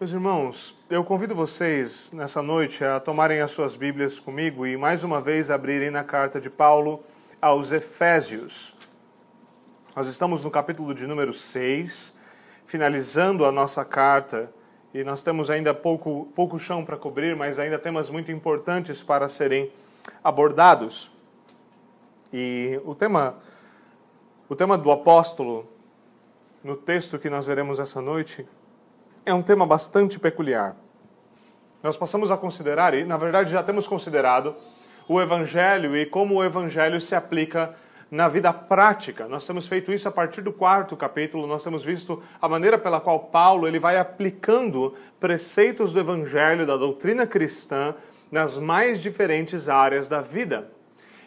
Meus irmãos, eu convido vocês nessa noite a tomarem as suas Bíblias comigo e mais uma vez abrirem na carta de Paulo aos Efésios. Nós estamos no capítulo de número 6, finalizando a nossa carta e nós temos ainda pouco, pouco chão para cobrir, mas ainda temas muito importantes para serem abordados. E o tema, o tema do apóstolo, no texto que nós veremos essa noite, é um tema bastante peculiar. Nós passamos a considerar, e na verdade já temos considerado, o Evangelho e como o Evangelho se aplica na vida prática. Nós temos feito isso a partir do quarto capítulo, nós temos visto a maneira pela qual Paulo ele vai aplicando preceitos do Evangelho, da doutrina cristã, nas mais diferentes áreas da vida.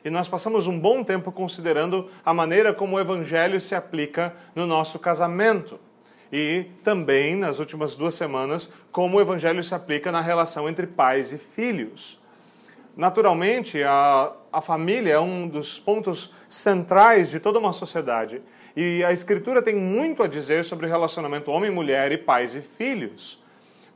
E nós passamos um bom tempo considerando a maneira como o Evangelho se aplica no nosso casamento e também, nas últimas duas semanas, como o Evangelho se aplica na relação entre pais e filhos. Naturalmente, a, a família é um dos pontos centrais de toda uma sociedade. E a Escritura tem muito a dizer sobre o relacionamento homem-mulher e pais e filhos.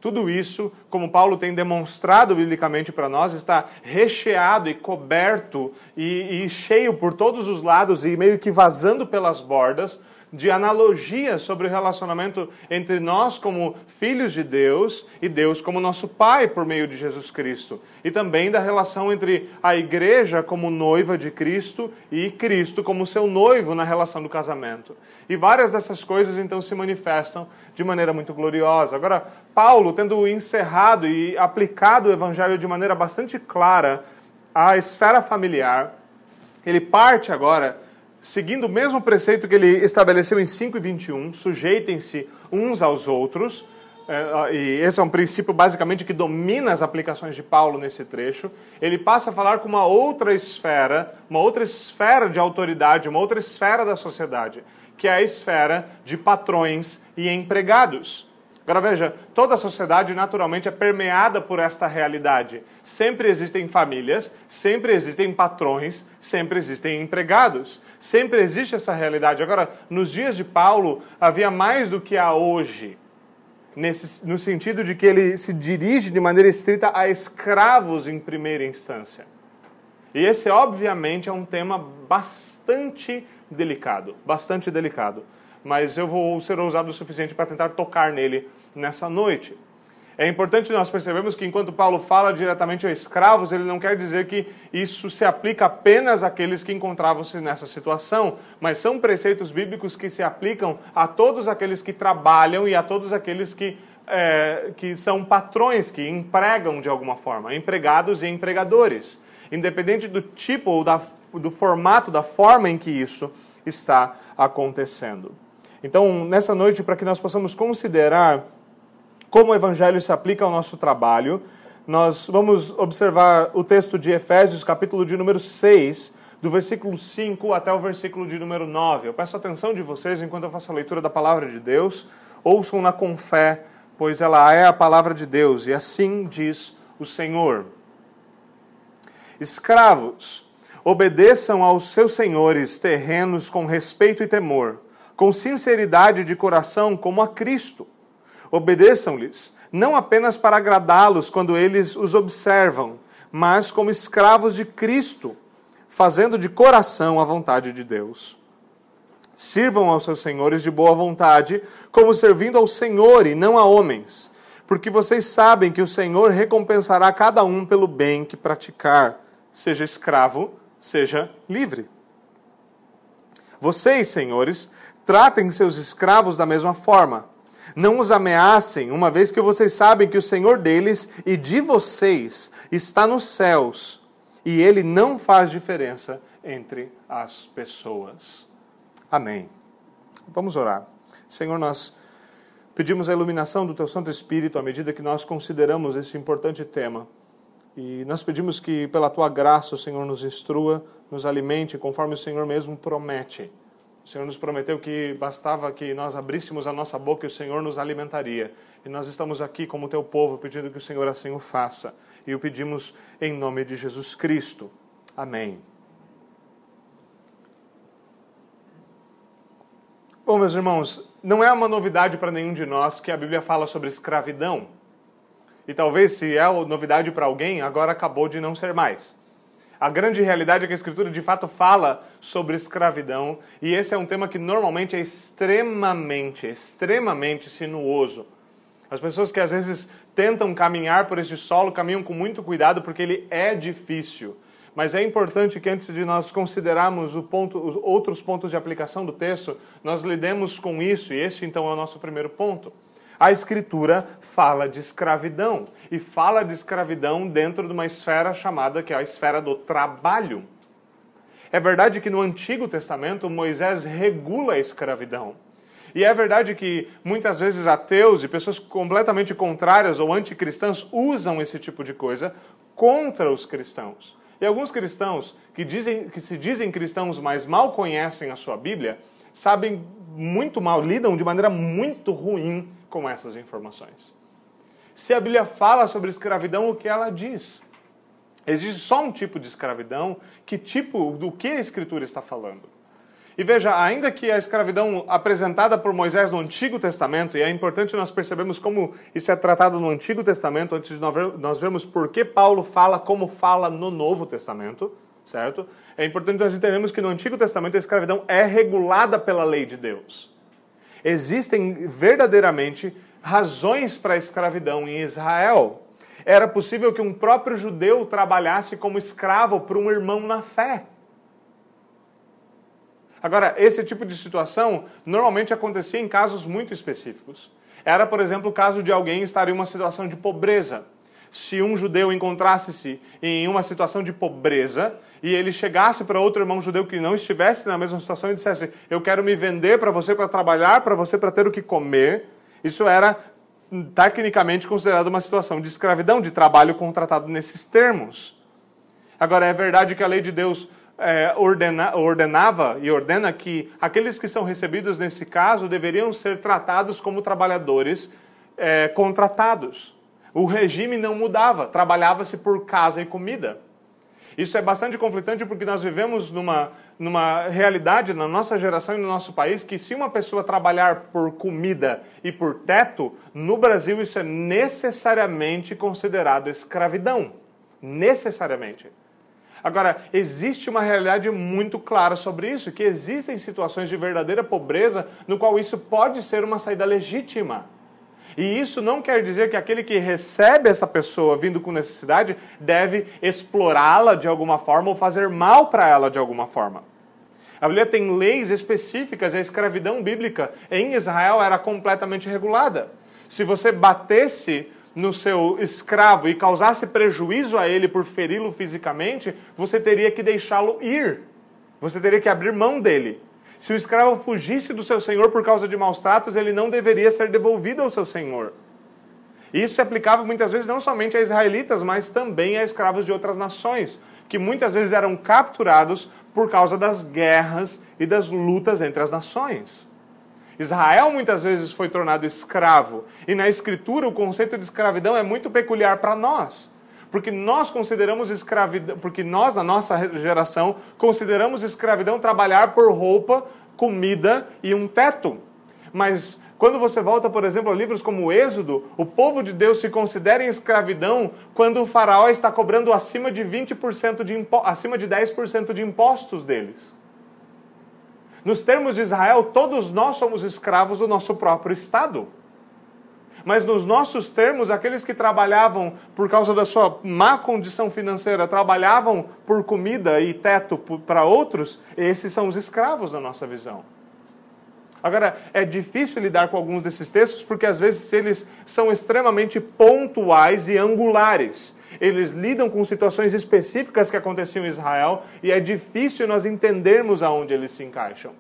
Tudo isso, como Paulo tem demonstrado biblicamente para nós, está recheado e coberto e, e cheio por todos os lados e meio que vazando pelas bordas de analogias sobre o relacionamento entre nós como filhos de Deus e Deus como nosso Pai por meio de Jesus Cristo. E também da relação entre a igreja como noiva de Cristo e Cristo como seu noivo na relação do casamento. E várias dessas coisas então se manifestam de maneira muito gloriosa. Agora, Paulo, tendo encerrado e aplicado o evangelho de maneira bastante clara à esfera familiar, ele parte agora seguindo o mesmo preceito que ele estabeleceu em 5 e 21, sujeitem-se uns aos outros, é, e esse é um princípio basicamente que domina as aplicações de Paulo nesse trecho, ele passa a falar com uma outra esfera, uma outra esfera de autoridade, uma outra esfera da sociedade, que é a esfera de patrões e empregados. Agora veja, toda a sociedade naturalmente é permeada por esta realidade. Sempre existem famílias, sempre existem patrões, sempre existem empregados. Sempre existe essa realidade. Agora, nos dias de Paulo, havia mais do que há hoje. Nesse, no sentido de que ele se dirige de maneira estrita a escravos em primeira instância. E esse, obviamente, é um tema bastante delicado. Bastante delicado mas eu vou ser ousado o suficiente para tentar tocar nele nessa noite. É importante nós percebermos que enquanto Paulo fala diretamente aos escravos, ele não quer dizer que isso se aplica apenas àqueles que encontravam-se nessa situação, mas são preceitos bíblicos que se aplicam a todos aqueles que trabalham e a todos aqueles que, é, que são patrões, que empregam de alguma forma, empregados e empregadores, independente do tipo ou da, do formato, da forma em que isso está acontecendo. Então, nessa noite, para que nós possamos considerar como o Evangelho se aplica ao nosso trabalho, nós vamos observar o texto de Efésios, capítulo de número 6, do versículo 5 até o versículo de número 9. Eu peço a atenção de vocês enquanto eu faço a leitura da palavra de Deus. Ouçam-na com fé, pois ela é a palavra de Deus, e assim diz o Senhor. Escravos, obedeçam aos seus senhores terrenos com respeito e temor com sinceridade de coração, como a Cristo. Obedeçam-lhes, não apenas para agradá-los quando eles os observam, mas como escravos de Cristo, fazendo de coração a vontade de Deus. Sirvam aos seus senhores de boa vontade, como servindo ao Senhor e não a homens, porque vocês sabem que o Senhor recompensará cada um pelo bem que praticar, seja escravo, seja livre. Vocês, senhores, Tratem seus escravos da mesma forma. Não os ameacem, uma vez que vocês sabem que o Senhor deles e de vocês está nos céus e ele não faz diferença entre as pessoas. Amém. Vamos orar. Senhor, nós pedimos a iluminação do Teu Santo Espírito à medida que nós consideramos esse importante tema. E nós pedimos que, pela Tua graça, o Senhor nos instrua, nos alimente, conforme o Senhor mesmo promete. O Senhor nos prometeu que bastava que nós abríssemos a nossa boca e o Senhor nos alimentaria. E nós estamos aqui como teu povo pedindo que o Senhor assim o faça. E o pedimos em nome de Jesus Cristo. Amém. Bom, meus irmãos, não é uma novidade para nenhum de nós que a Bíblia fala sobre escravidão. E talvez, se é novidade para alguém, agora acabou de não ser mais. A grande realidade é que a Escritura de fato fala sobre escravidão, e esse é um tema que normalmente é extremamente, extremamente sinuoso. As pessoas que às vezes tentam caminhar por este solo caminham com muito cuidado porque ele é difícil. Mas é importante que antes de nós considerarmos ponto, os outros pontos de aplicação do texto, nós lidemos com isso, e esse então é o nosso primeiro ponto. A Escritura fala de escravidão, e fala de escravidão dentro de uma esfera chamada que é a esfera do trabalho. É verdade que no Antigo Testamento Moisés regula a escravidão. E é verdade que muitas vezes ateus e pessoas completamente contrárias ou anticristãs usam esse tipo de coisa contra os cristãos. E alguns cristãos que, dizem, que se dizem cristãos, mas mal conhecem a sua Bíblia, sabem muito mal, lidam de maneira muito ruim com essas informações. Se a Bíblia fala sobre escravidão, o que ela diz? Existe só um tipo de escravidão, que tipo, do que a Escritura está falando? E veja, ainda que a escravidão apresentada por Moisés no Antigo Testamento, e é importante nós percebermos como isso é tratado no Antigo Testamento, antes de nós vermos por que Paulo fala como fala no Novo Testamento, certo? É importante nós entendermos que no Antigo Testamento a escravidão é regulada pela lei de Deus. Existem verdadeiramente razões para a escravidão em Israel. Era possível que um próprio judeu trabalhasse como escravo para um irmão na fé. Agora, esse tipo de situação normalmente acontecia em casos muito específicos. Era, por exemplo, o caso de alguém estar em uma situação de pobreza. Se um judeu encontrasse-se em uma situação de pobreza e ele chegasse para outro irmão judeu que não estivesse na mesma situação e dissesse: Eu quero me vender para você para trabalhar, para você para ter o que comer, isso era tecnicamente considerado uma situação de escravidão, de trabalho contratado nesses termos. Agora, é verdade que a lei de Deus é, ordena, ordenava e ordena que aqueles que são recebidos nesse caso deveriam ser tratados como trabalhadores é, contratados. O regime não mudava, trabalhava-se por casa e comida. Isso é bastante conflitante porque nós vivemos numa, numa realidade na nossa geração e no nosso país que se uma pessoa trabalhar por comida e por teto, no Brasil isso é necessariamente considerado escravidão. Necessariamente. Agora, existe uma realidade muito clara sobre isso, que existem situações de verdadeira pobreza no qual isso pode ser uma saída legítima. E isso não quer dizer que aquele que recebe essa pessoa vindo com necessidade deve explorá-la de alguma forma ou fazer mal para ela de alguma forma. A Bíblia tem leis específicas, a escravidão bíblica em Israel era completamente regulada. Se você batesse no seu escravo e causasse prejuízo a ele por feri-lo fisicamente, você teria que deixá-lo ir. Você teria que abrir mão dele. Se o escravo fugisse do seu senhor por causa de maus tratos, ele não deveria ser devolvido ao seu senhor. Isso se aplicava muitas vezes não somente a israelitas, mas também a escravos de outras nações, que muitas vezes eram capturados por causa das guerras e das lutas entre as nações. Israel muitas vezes foi tornado escravo. E na Escritura o conceito de escravidão é muito peculiar para nós. Porque nós consideramos escravidão, porque nós, na nossa geração, consideramos escravidão trabalhar por roupa, comida e um teto. Mas quando você volta, por exemplo, a livros como o Êxodo, o povo de Deus se considera em escravidão quando o faraó está cobrando acima de 20% de acima de 10% de impostos deles. Nos termos de Israel, todos nós somos escravos do nosso próprio Estado. Mas nos nossos termos, aqueles que trabalhavam por causa da sua má condição financeira, trabalhavam por comida e teto para outros, esses são os escravos na nossa visão. Agora, é difícil lidar com alguns desses textos porque às vezes eles são extremamente pontuais e angulares. Eles lidam com situações específicas que aconteciam em Israel e é difícil nós entendermos aonde eles se encaixam.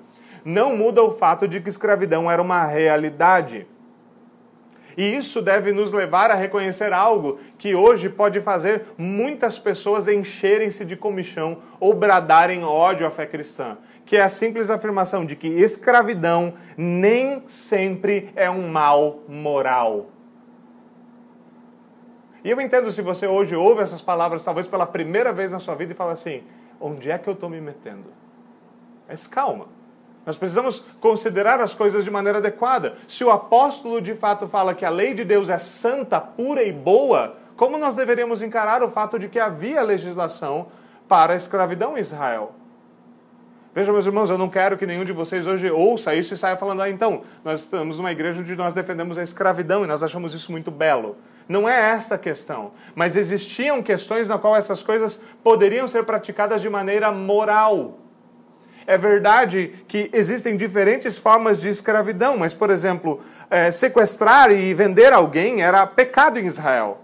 Não muda o fato de que escravidão era uma realidade. E isso deve nos levar a reconhecer algo que hoje pode fazer muitas pessoas encherem-se de comichão ou bradarem ódio à fé cristã, que é a simples afirmação de que escravidão nem sempre é um mal moral. E eu entendo se você hoje ouve essas palavras, talvez pela primeira vez na sua vida, e fala assim: onde é que eu estou me metendo? Mas calma. Nós precisamos considerar as coisas de maneira adequada. Se o apóstolo de fato fala que a lei de Deus é santa, pura e boa, como nós deveríamos encarar o fato de que havia legislação para a escravidão em Israel? Veja, meus irmãos, eu não quero que nenhum de vocês hoje ouça isso e saia falando, ah, então, nós estamos numa igreja onde nós defendemos a escravidão e nós achamos isso muito belo. Não é esta a questão. Mas existiam questões na qual essas coisas poderiam ser praticadas de maneira moral. É verdade que existem diferentes formas de escravidão, mas, por exemplo, é, sequestrar e vender alguém era pecado em Israel.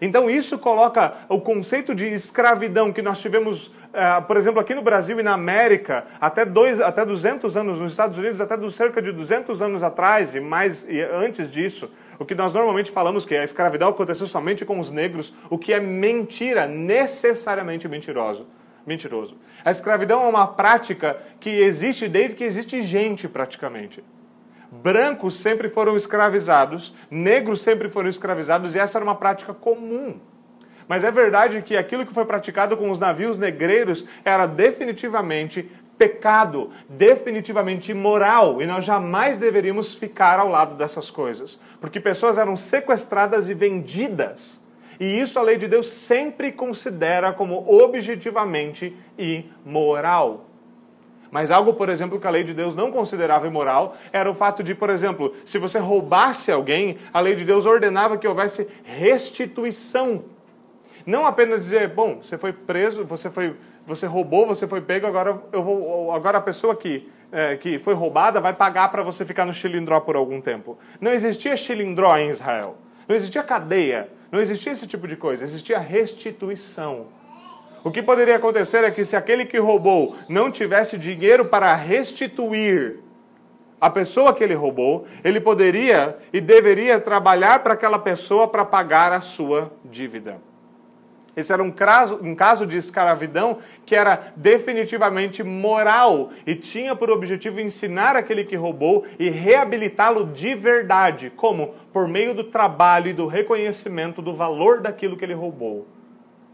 Então, isso coloca o conceito de escravidão que nós tivemos, é, por exemplo, aqui no Brasil e na América, até, dois, até 200 anos, nos Estados Unidos, até do cerca de 200 anos atrás e mais e antes disso, o que nós normalmente falamos que a escravidão aconteceu somente com os negros, o que é mentira, necessariamente mentiroso mentiroso. A escravidão é uma prática que existe desde que existe gente, praticamente. Brancos sempre foram escravizados, negros sempre foram escravizados, e essa era uma prática comum. Mas é verdade que aquilo que foi praticado com os navios negreiros era definitivamente pecado, definitivamente imoral, e nós jamais deveríamos ficar ao lado dessas coisas, porque pessoas eram sequestradas e vendidas e isso a lei de Deus sempre considera como objetivamente imoral. Mas algo, por exemplo, que a lei de Deus não considerava imoral era o fato de, por exemplo, se você roubasse alguém, a lei de Deus ordenava que houvesse restituição. Não apenas dizer, bom, você foi preso, você foi, você roubou, você foi pego, agora eu vou, agora a pessoa que é, que foi roubada vai pagar para você ficar no chilindró por algum tempo. Não existia chilindró em Israel. Não existia cadeia. Não existia esse tipo de coisa, existia restituição. O que poderia acontecer é que se aquele que roubou não tivesse dinheiro para restituir a pessoa que ele roubou, ele poderia e deveria trabalhar para aquela pessoa para pagar a sua dívida. Esse era um caso, um caso de escravidão que era definitivamente moral e tinha por objetivo ensinar aquele que roubou e reabilitá-lo de verdade. Como? Por meio do trabalho e do reconhecimento do valor daquilo que ele roubou.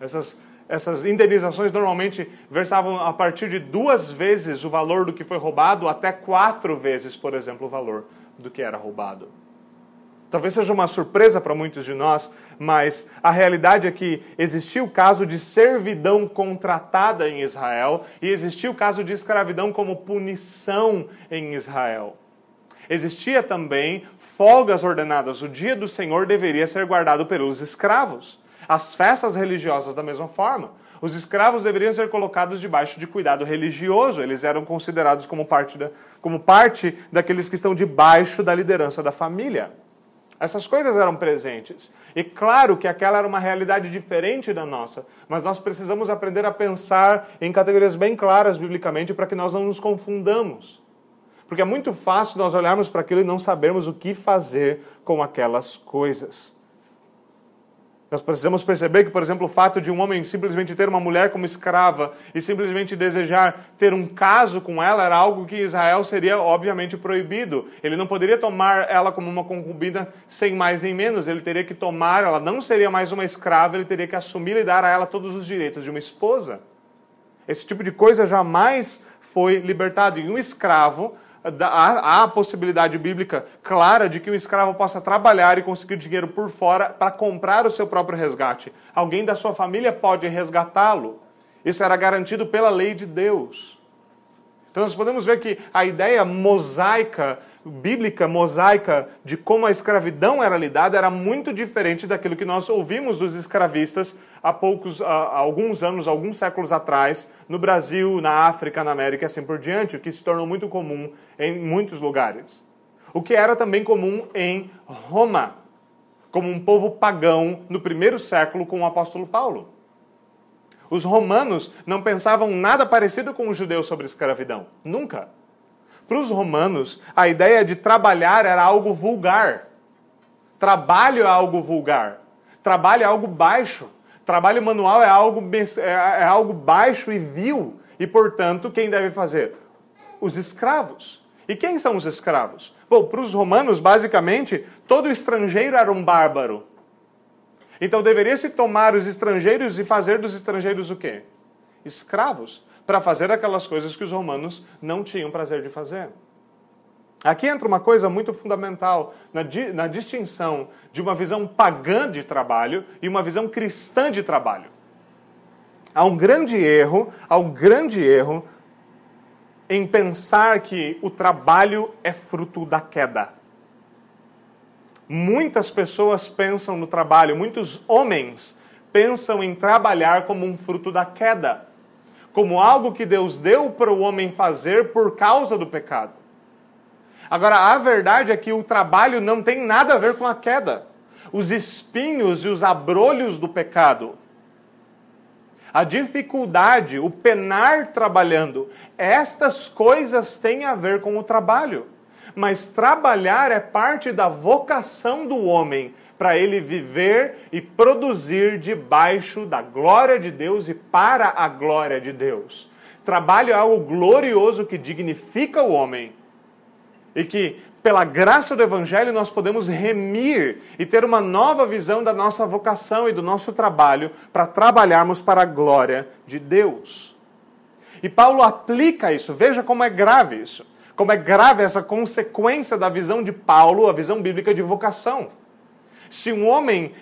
Essas, essas indenizações normalmente versavam a partir de duas vezes o valor do que foi roubado, até quatro vezes, por exemplo, o valor do que era roubado. Talvez seja uma surpresa para muitos de nós, mas a realidade é que existia o caso de servidão contratada em Israel e existia o caso de escravidão como punição em Israel. Existia também folgas ordenadas. O dia do Senhor deveria ser guardado pelos escravos. As festas religiosas, da mesma forma. Os escravos deveriam ser colocados debaixo de cuidado religioso, eles eram considerados como parte, da, como parte daqueles que estão debaixo da liderança da família. Essas coisas eram presentes. E claro que aquela era uma realidade diferente da nossa, mas nós precisamos aprender a pensar em categorias bem claras biblicamente para que nós não nos confundamos. Porque é muito fácil nós olharmos para aquilo e não sabermos o que fazer com aquelas coisas. Nós precisamos perceber que, por exemplo, o fato de um homem simplesmente ter uma mulher como escrava e simplesmente desejar ter um caso com ela era algo que Israel seria obviamente proibido. Ele não poderia tomar ela como uma concubina sem mais nem menos. Ele teria que tomar, ela não seria mais uma escrava, ele teria que assumir e dar a ela todos os direitos de uma esposa. Esse tipo de coisa jamais foi libertado. E um escravo há a possibilidade bíblica clara de que um escravo possa trabalhar e conseguir dinheiro por fora para comprar o seu próprio resgate. Alguém da sua família pode resgatá-lo. Isso era garantido pela lei de Deus. Então nós podemos ver que a ideia mosaica, bíblica mosaica, de como a escravidão era lidada era muito diferente daquilo que nós ouvimos dos escravistas há poucos, há alguns anos, alguns séculos atrás, no Brasil, na África, na América e assim por diante, o que se tornou muito comum em muitos lugares. O que era também comum em Roma, como um povo pagão no primeiro século com o apóstolo Paulo. Os romanos não pensavam nada parecido com os judeus sobre escravidão. Nunca. Para os romanos, a ideia de trabalhar era algo vulgar. Trabalho é algo vulgar. Trabalho é algo baixo. Trabalho manual é algo, é, é algo baixo e vil. E, portanto, quem deve fazer? Os escravos. E quem são os escravos? Bom, para os romanos, basicamente, todo estrangeiro era um bárbaro. Então deveria se tomar os estrangeiros e fazer dos estrangeiros o quê? Escravos para fazer aquelas coisas que os romanos não tinham prazer de fazer. Aqui entra uma coisa muito fundamental na, di na distinção de uma visão pagã de trabalho e uma visão cristã de trabalho. Há um grande erro, há um grande erro em pensar que o trabalho é fruto da queda. Muitas pessoas pensam no trabalho, muitos homens pensam em trabalhar como um fruto da queda, como algo que Deus deu para o homem fazer por causa do pecado. Agora, a verdade é que o trabalho não tem nada a ver com a queda. Os espinhos e os abrolhos do pecado a dificuldade, o penar trabalhando, estas coisas têm a ver com o trabalho. Mas trabalhar é parte da vocação do homem para ele viver e produzir debaixo da glória de Deus e para a glória de Deus. Trabalho é algo glorioso que dignifica o homem e que pela graça do Evangelho, nós podemos remir e ter uma nova visão da nossa vocação e do nosso trabalho para trabalharmos para a glória de Deus. E Paulo aplica isso, veja como é grave isso, como é grave essa consequência da visão de Paulo, a visão bíblica de vocação. Se um homem,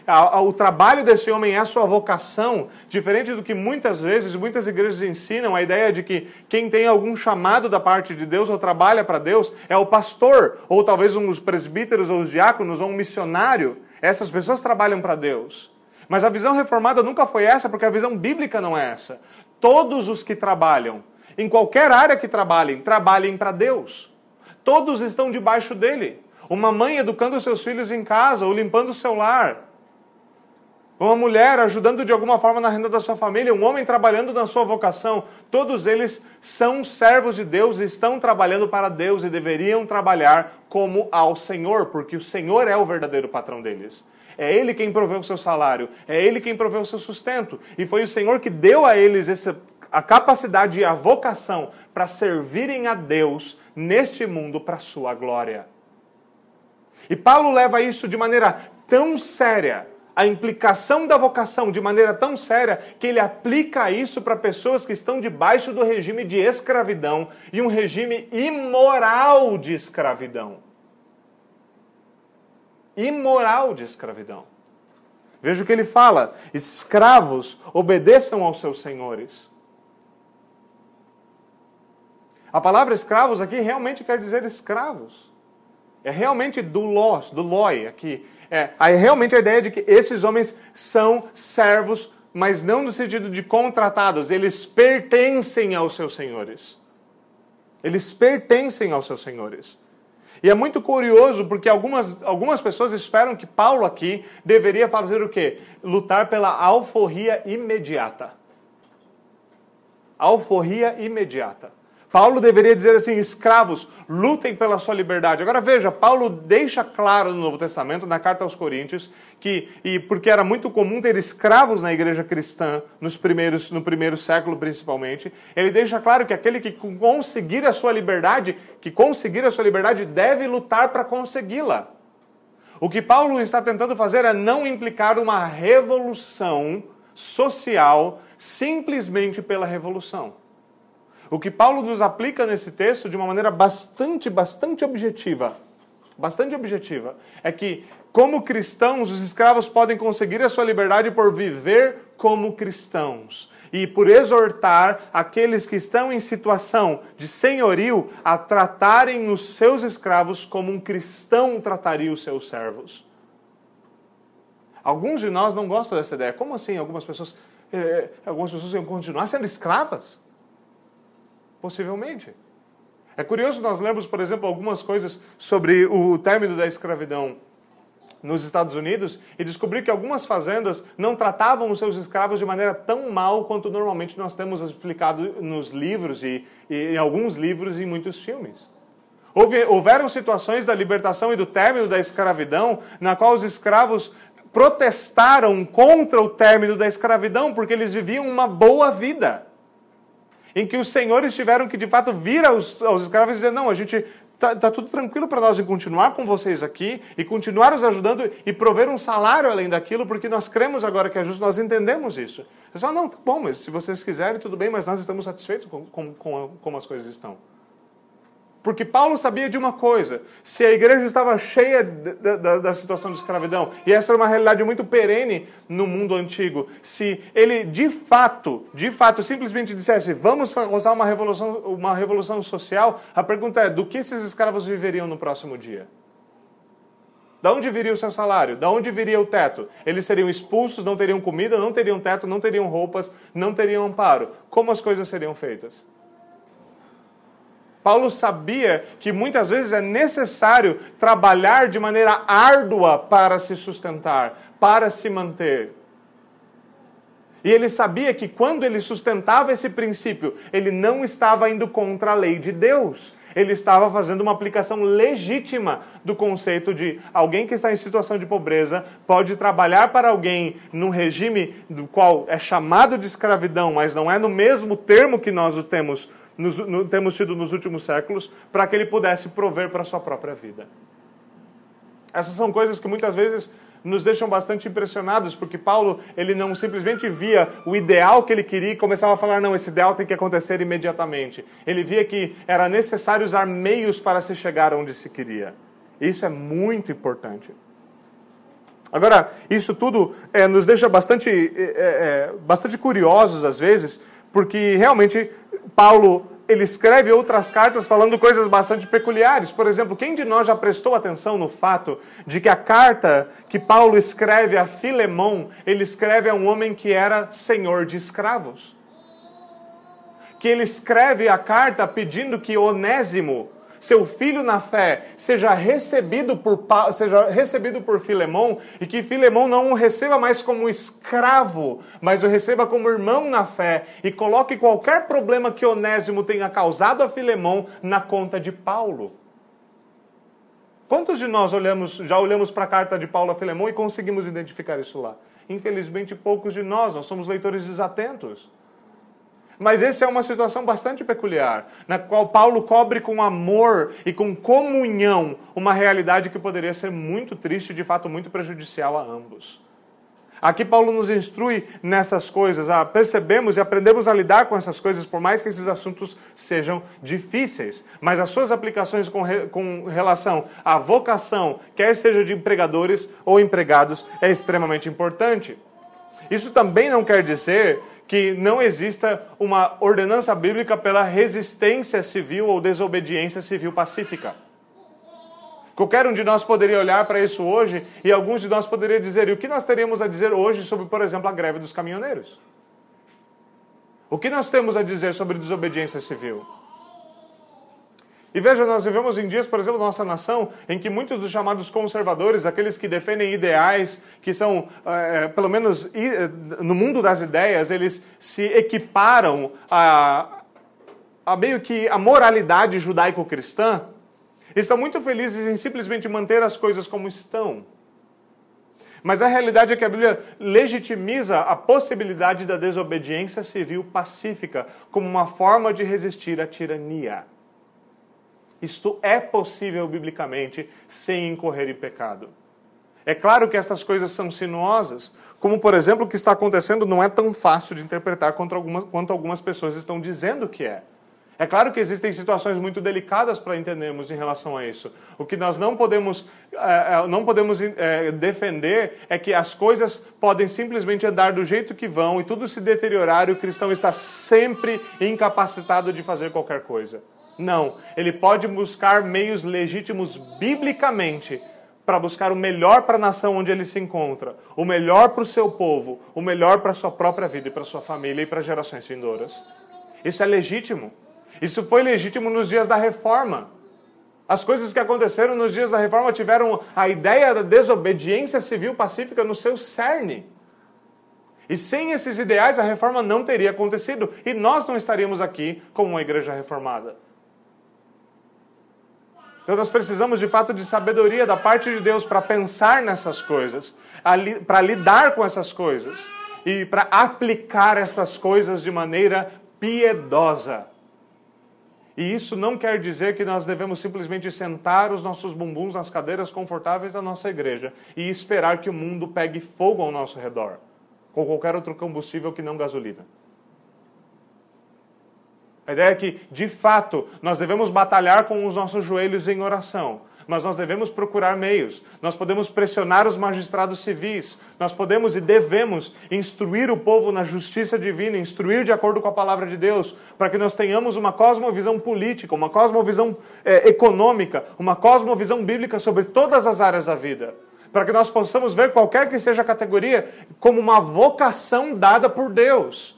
o trabalho desse homem é a sua vocação, diferente do que muitas vezes, muitas igrejas ensinam, a ideia de que quem tem algum chamado da parte de Deus ou trabalha para Deus é o pastor, ou talvez um dos presbíteros ou os diáconos, ou um missionário. Essas pessoas trabalham para Deus. Mas a visão reformada nunca foi essa, porque a visão bíblica não é essa. Todos os que trabalham, em qualquer área que trabalhem, trabalhem para Deus. Todos estão debaixo dele. Uma mãe educando seus filhos em casa ou limpando o seu lar. Uma mulher ajudando de alguma forma na renda da sua família, um homem trabalhando na sua vocação, todos eles são servos de Deus, estão trabalhando para Deus e deveriam trabalhar como ao Senhor, porque o Senhor é o verdadeiro patrão deles. É Ele quem proveu o seu salário, é Ele quem proveu o seu sustento, e foi o Senhor que deu a eles essa, a capacidade e a vocação para servirem a Deus neste mundo para a sua glória. E Paulo leva isso de maneira tão séria, a implicação da vocação de maneira tão séria, que ele aplica isso para pessoas que estão debaixo do regime de escravidão e um regime imoral de escravidão. Imoral de escravidão. Veja o que ele fala: escravos, obedeçam aos seus senhores. A palavra escravos aqui realmente quer dizer escravos. É realmente do los, do loi aqui. É, é realmente a ideia de que esses homens são servos, mas não no sentido de contratados. Eles pertencem aos seus senhores. Eles pertencem aos seus senhores. E é muito curioso porque algumas, algumas pessoas esperam que Paulo aqui deveria fazer o quê? Lutar pela alforria imediata. Alforria imediata. Paulo deveria dizer assim: escravos, lutem pela sua liberdade. Agora veja, Paulo deixa claro no Novo Testamento, na carta aos Coríntios, que, e porque era muito comum ter escravos na igreja cristã, nos primeiros, no primeiro século principalmente, ele deixa claro que aquele que conseguir a sua liberdade, que conseguir a sua liberdade, deve lutar para consegui-la. O que Paulo está tentando fazer é não implicar uma revolução social simplesmente pela revolução. O que Paulo nos aplica nesse texto de uma maneira bastante, bastante objetiva, bastante objetiva, é que como cristãos, os escravos podem conseguir a sua liberdade por viver como cristãos e por exortar aqueles que estão em situação de senhorio a tratarem os seus escravos como um cristão trataria os seus servos. Alguns de nós não gostam dessa ideia. Como assim? Algumas pessoas, eh, algumas pessoas iam continuar sendo escravas? Possivelmente. É curioso nós lermos, por exemplo, algumas coisas sobre o término da escravidão nos Estados Unidos e descobrir que algumas fazendas não tratavam os seus escravos de maneira tão mal quanto normalmente nós temos explicado nos livros e, e em alguns livros e muitos filmes. Houve, houveram situações da libertação e do término da escravidão na qual os escravos protestaram contra o término da escravidão porque eles viviam uma boa vida em que os senhores tiveram que de fato vir aos, aos escravos e dizer: não, a gente Tá, tá, tudo tranquilo para nós em continuar com vocês aqui e continuar os ajudando e prover um salário além daquilo, porque nós cremos agora que é justo, nós entendemos isso. Você fala, não, tá bom, mas se vocês quiserem, tudo bem, mas nós estamos satisfeitos com, com, com como as coisas estão. Porque Paulo sabia de uma coisa: se a igreja estava cheia da, da, da, situação de escravidão, e essa era uma realidade muito perene no mundo antigo, se ele de fato, de fato, simplesmente dissesse vamos causar uma revolução, uma revolução social, a pergunta é: do que esses escravos viveriam no próximo dia? Da onde viria o seu salário? Da onde viria o teto? Eles seriam expulsos, não teriam comida, não teriam teto, não teriam roupas, não teriam amparo. Como as coisas seriam feitas? Paulo sabia que muitas vezes é necessário trabalhar de maneira árdua para se sustentar, para se manter. E ele sabia que quando ele sustentava esse princípio, ele não estava indo contra a lei de Deus. Ele estava fazendo uma aplicação legítima do conceito de alguém que está em situação de pobreza pode trabalhar para alguém num regime do qual é chamado de escravidão, mas não é no mesmo termo que nós o temos nos, no, temos tido nos últimos séculos, para que ele pudesse prover para a sua própria vida. Essas são coisas que muitas vezes nos deixam bastante impressionados, porque Paulo ele não simplesmente via o ideal que ele queria e começava a falar, não, esse ideal tem que acontecer imediatamente. Ele via que era necessário usar meios para se chegar onde se queria. Isso é muito importante. Agora, isso tudo é, nos deixa bastante, é, é, bastante curiosos às vezes, porque realmente Paulo ele escreve outras cartas falando coisas bastante peculiares. Por exemplo, quem de nós já prestou atenção no fato de que a carta que Paulo escreve a Filemão, ele escreve a um homem que era senhor de escravos? Que ele escreve a carta pedindo que Onésimo, seu filho na fé seja recebido por, seja recebido por Filemão e que Filemão não o receba mais como escravo, mas o receba como irmão na fé e coloque qualquer problema que Onésimo tenha causado a Filemão na conta de Paulo. Quantos de nós olhamos, já olhamos para a carta de Paulo a Filemão e conseguimos identificar isso lá? Infelizmente, poucos de nós, nós somos leitores desatentos. Mas essa é uma situação bastante peculiar, na qual Paulo cobre com amor e com comunhão uma realidade que poderia ser muito triste e de fato muito prejudicial a ambos. Aqui Paulo nos instrui nessas coisas, a percebemos e aprendemos a lidar com essas coisas, por mais que esses assuntos sejam difíceis. Mas as suas aplicações com, re, com relação à vocação, quer seja de empregadores ou empregados, é extremamente importante. Isso também não quer dizer que não exista uma ordenança bíblica pela resistência civil ou desobediência civil pacífica. Qualquer um de nós poderia olhar para isso hoje e alguns de nós poderiam dizer: e o que nós teríamos a dizer hoje sobre, por exemplo, a greve dos caminhoneiros? O que nós temos a dizer sobre desobediência civil? E veja, nós vivemos em dias, por exemplo, nossa nação, em que muitos dos chamados conservadores, aqueles que defendem ideais, que são, é, pelo menos no mundo das ideias, eles se equiparam a, a meio que a moralidade judaico-cristã, estão muito felizes em simplesmente manter as coisas como estão. Mas a realidade é que a Bíblia legitimiza a possibilidade da desobediência civil pacífica como uma forma de resistir à tirania. Isto é possível biblicamente sem incorrer em pecado. É claro que essas coisas são sinuosas, como por exemplo o que está acontecendo não é tão fácil de interpretar quanto algumas, quanto algumas pessoas estão dizendo que é. É claro que existem situações muito delicadas para entendermos em relação a isso. O que nós não podemos, é, não podemos é, defender é que as coisas podem simplesmente andar do jeito que vão e tudo se deteriorar e o cristão está sempre incapacitado de fazer qualquer coisa. Não. Ele pode buscar meios legítimos biblicamente para buscar o melhor para a nação onde ele se encontra, o melhor para o seu povo, o melhor para a sua própria vida e para a sua família e para gerações vindouras. Isso é legítimo. Isso foi legítimo nos dias da reforma. As coisas que aconteceram nos dias da reforma tiveram a ideia da desobediência civil pacífica no seu cerne. E sem esses ideais a reforma não teria acontecido e nós não estaríamos aqui como uma igreja reformada. Então nós precisamos de fato de sabedoria da parte de Deus para pensar nessas coisas, para lidar com essas coisas e para aplicar essas coisas de maneira piedosa. E isso não quer dizer que nós devemos simplesmente sentar os nossos bumbuns nas cadeiras confortáveis da nossa igreja e esperar que o mundo pegue fogo ao nosso redor, com qualquer outro combustível que não gasolina. A ideia é que, de fato, nós devemos batalhar com os nossos joelhos em oração, mas nós devemos procurar meios. Nós podemos pressionar os magistrados civis, nós podemos e devemos instruir o povo na justiça divina, instruir de acordo com a palavra de Deus, para que nós tenhamos uma cosmovisão política, uma cosmovisão é, econômica, uma cosmovisão bíblica sobre todas as áreas da vida. Para que nós possamos ver qualquer que seja a categoria como uma vocação dada por Deus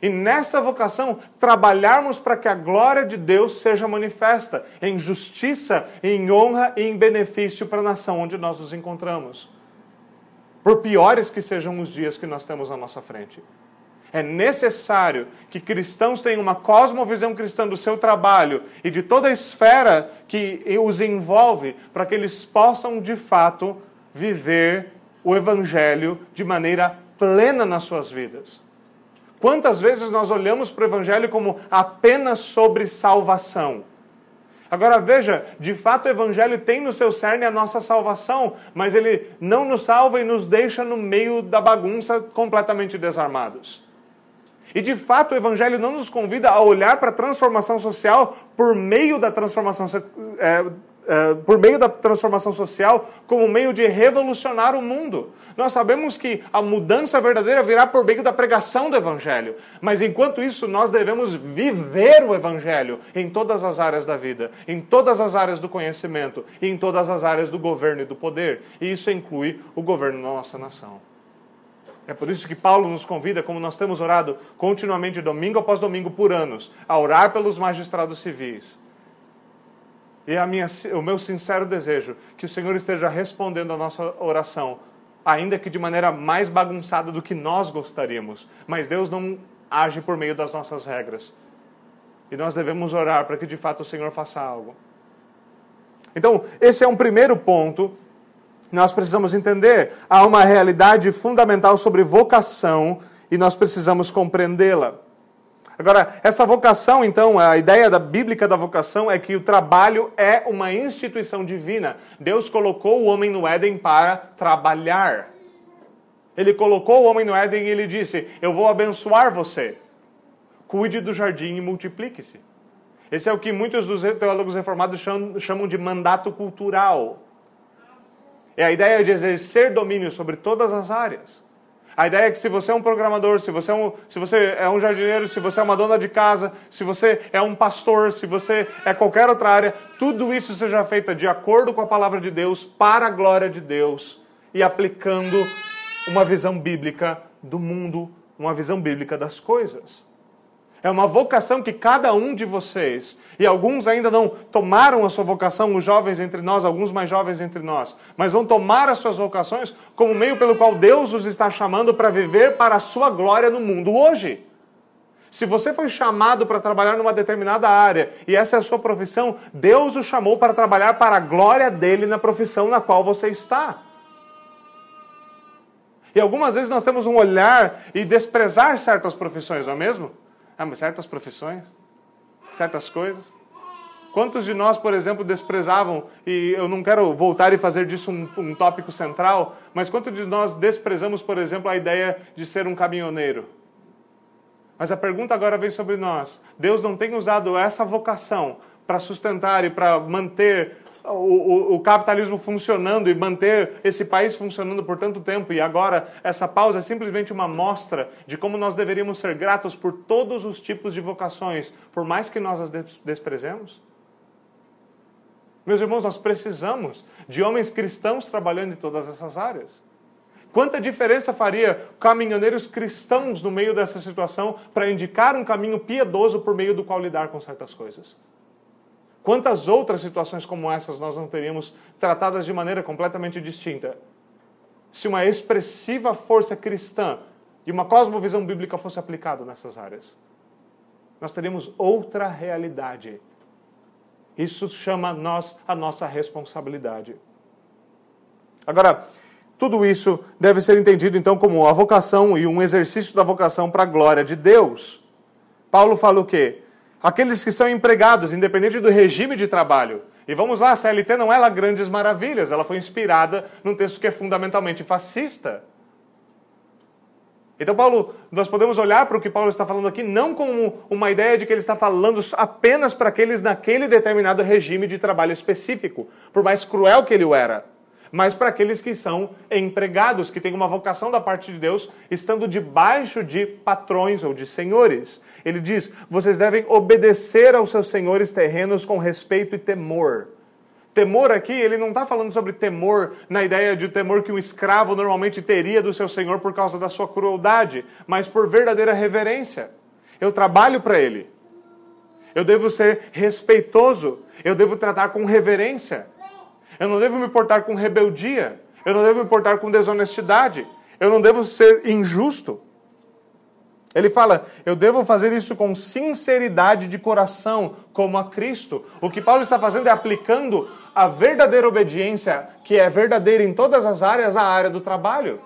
e nessa vocação, trabalharmos para que a glória de Deus seja manifesta em justiça, em honra e em benefício para a nação onde nós nos encontramos. Por piores que sejam os dias que nós temos à nossa frente. É necessário que cristãos tenham uma cosmovisão cristã do seu trabalho e de toda a esfera que os envolve, para que eles possam de fato viver o Evangelho de maneira plena nas suas vidas. Quantas vezes nós olhamos para o Evangelho como apenas sobre salvação? Agora veja, de fato o Evangelho tem no seu cerne a nossa salvação, mas ele não nos salva e nos deixa no meio da bagunça completamente desarmados. E de fato o Evangelho não nos convida a olhar para a transformação social por meio da transformação é, é, por meio da transformação social como meio de revolucionar o mundo. Nós sabemos que a mudança verdadeira virá por meio da pregação do Evangelho, mas enquanto isso, nós devemos viver o Evangelho em todas as áreas da vida, em todas as áreas do conhecimento e em todas as áreas do governo e do poder. E isso inclui o governo da nossa nação. É por isso que Paulo nos convida, como nós temos orado continuamente, domingo após domingo, por anos, a orar pelos magistrados civis e a minha, o meu sincero desejo que o Senhor esteja respondendo a nossa oração, ainda que de maneira mais bagunçada do que nós gostaríamos. Mas Deus não age por meio das nossas regras. E nós devemos orar para que de fato o Senhor faça algo. Então, esse é um primeiro ponto. Nós precisamos entender. Há uma realidade fundamental sobre vocação e nós precisamos compreendê-la. Agora, essa vocação, então, a ideia da bíblica da vocação é que o trabalho é uma instituição divina. Deus colocou o homem no Éden para trabalhar. Ele colocou o homem no Éden e ele disse: Eu vou abençoar você. Cuide do jardim e multiplique-se. Esse é o que muitos dos teólogos reformados chamam de mandato cultural. É a ideia de exercer domínio sobre todas as áreas. A ideia é que se você é um programador, se você é um, se você é um jardineiro, se você é uma dona de casa, se você é um pastor, se você é qualquer outra área, tudo isso seja feito de acordo com a palavra de Deus, para a glória de Deus e aplicando uma visão bíblica do mundo, uma visão bíblica das coisas. É uma vocação que cada um de vocês, e alguns ainda não tomaram a sua vocação, os jovens entre nós, alguns mais jovens entre nós, mas vão tomar as suas vocações como meio pelo qual Deus os está chamando para viver para a sua glória no mundo hoje. Se você foi chamado para trabalhar numa determinada área e essa é a sua profissão, Deus o chamou para trabalhar para a glória dele na profissão na qual você está. E algumas vezes nós temos um olhar e desprezar certas profissões, não é mesmo? Ah, mas certas profissões, certas coisas. Quantos de nós, por exemplo, desprezavam, e eu não quero voltar e fazer disso um, um tópico central, mas quantos de nós desprezamos, por exemplo, a ideia de ser um caminhoneiro? Mas a pergunta agora vem sobre nós. Deus não tem usado essa vocação para sustentar e para manter o, o, o, capitalismo funcionando e manter esse país funcionando por tanto tempo. E agora essa pausa é simplesmente uma mostra de como nós deveríamos ser gratos por todos os tipos de vocações, por mais que nós as desprezemos. Meus irmãos, nós precisamos de homens cristãos trabalhando em todas essas áreas. Quanta diferença faria caminhoneiros cristãos no meio dessa situação para indicar um caminho piedoso por meio do qual lidar com certas coisas? Quantas outras situações como essas nós não teríamos tratadas de maneira completamente distinta? Se uma expressiva força cristã e uma cosmovisão bíblica fosse aplicada nessas áreas, nós teríamos outra realidade. Isso chama nós a nossa responsabilidade. Agora, tudo isso deve ser entendido então como a vocação e um exercício da vocação para a glória de Deus. Paulo fala o quê? Aqueles que são empregados, independente do regime de trabalho. E vamos lá, a CLT não é lá grandes maravilhas, ela foi inspirada num texto que é fundamentalmente fascista. Então, Paulo, nós podemos olhar para o que Paulo está falando aqui não como uma ideia de que ele está falando apenas para aqueles naquele determinado regime de trabalho específico, por mais cruel que ele o era, mas para aqueles que são empregados, que têm uma vocação da parte de Deus, estando debaixo de patrões ou de senhores. Ele diz: vocês devem obedecer aos seus senhores terrenos com respeito e temor. Temor aqui, ele não está falando sobre temor na ideia de temor que um escravo normalmente teria do seu senhor por causa da sua crueldade, mas por verdadeira reverência. Eu trabalho para ele. Eu devo ser respeitoso. Eu devo tratar com reverência. Eu não devo me portar com rebeldia. Eu não devo me portar com desonestidade. Eu não devo ser injusto. Ele fala: eu devo fazer isso com sinceridade de coração, como a Cristo. O que Paulo está fazendo é aplicando a verdadeira obediência, que é verdadeira em todas as áreas, à área do trabalho.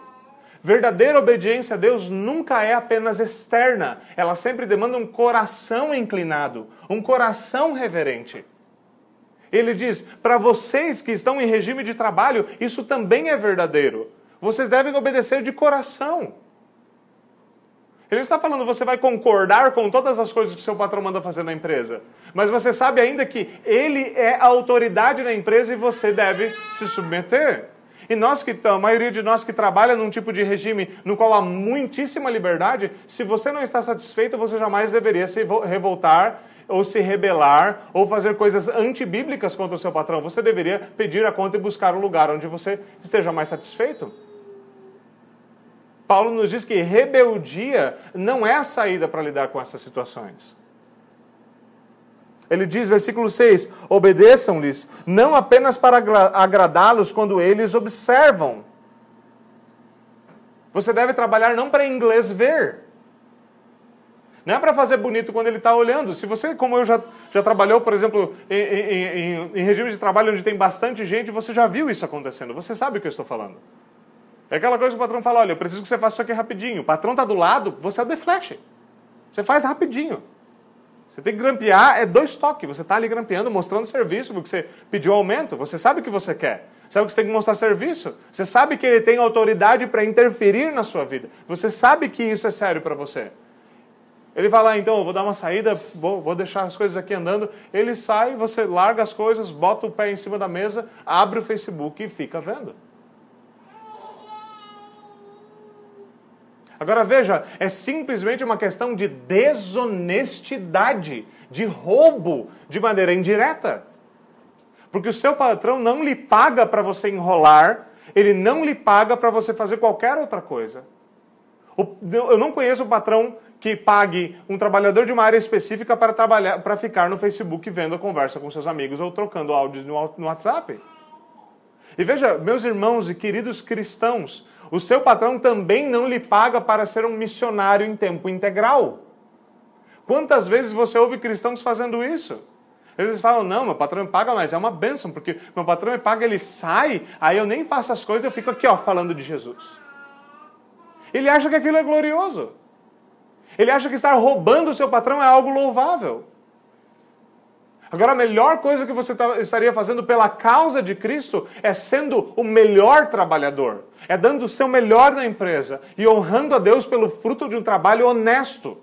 Verdadeira obediência a Deus nunca é apenas externa, ela sempre demanda um coração inclinado, um coração reverente. Ele diz: para vocês que estão em regime de trabalho, isso também é verdadeiro. Vocês devem obedecer de coração. Ele está falando, você vai concordar com todas as coisas que seu patrão manda fazer na empresa. Mas você sabe ainda que ele é a autoridade na empresa e você deve se submeter. E nós que a maioria de nós que trabalha num tipo de regime no qual há muitíssima liberdade, se você não está satisfeito, você jamais deveria se revoltar ou se rebelar ou fazer coisas antibíblicas contra o seu patrão. Você deveria pedir a conta e buscar um lugar onde você esteja mais satisfeito. Paulo nos diz que rebeldia não é a saída para lidar com essas situações. Ele diz, versículo 6: Obedeçam-lhes, não apenas para agradá-los quando eles observam. Você deve trabalhar não para inglês ver. Não é para fazer bonito quando ele está olhando. Se você, como eu já, já trabalhou, por exemplo, em, em, em, em regime de trabalho onde tem bastante gente, você já viu isso acontecendo. Você sabe o que eu estou falando. É aquela coisa que o patrão fala: olha, eu preciso que você faça isso aqui rapidinho. O patrão está do lado, você é defleche. Você faz rapidinho. Você tem que grampear, é dois toques. Você está ali grampeando, mostrando serviço, porque você pediu aumento. Você sabe o que você quer. Sabe que você tem que mostrar serviço. Você sabe que ele tem autoridade para interferir na sua vida. Você sabe que isso é sério para você. Ele vai lá, então, eu vou dar uma saída, vou, vou deixar as coisas aqui andando. Ele sai, você larga as coisas, bota o pé em cima da mesa, abre o Facebook e fica vendo. Agora veja, é simplesmente uma questão de desonestidade, de roubo de maneira indireta. Porque o seu patrão não lhe paga para você enrolar, ele não lhe paga para você fazer qualquer outra coisa. Eu não conheço o patrão que pague um trabalhador de uma área específica para trabalhar, para ficar no Facebook vendo a conversa com seus amigos ou trocando áudios no WhatsApp. E veja, meus irmãos e queridos cristãos, o seu patrão também não lhe paga para ser um missionário em tempo integral. Quantas vezes você ouve cristãos fazendo isso? Eles falam, não, meu patrão me paga, mas é uma bênção, porque meu patrão me paga, ele sai, aí eu nem faço as coisas, eu fico aqui, ó, falando de Jesus. Ele acha que aquilo é glorioso. Ele acha que estar roubando o seu patrão é algo louvável. Agora, a melhor coisa que você tá, estaria fazendo pela causa de Cristo é sendo o melhor trabalhador, é dando o seu melhor na empresa e honrando a Deus pelo fruto de um trabalho honesto,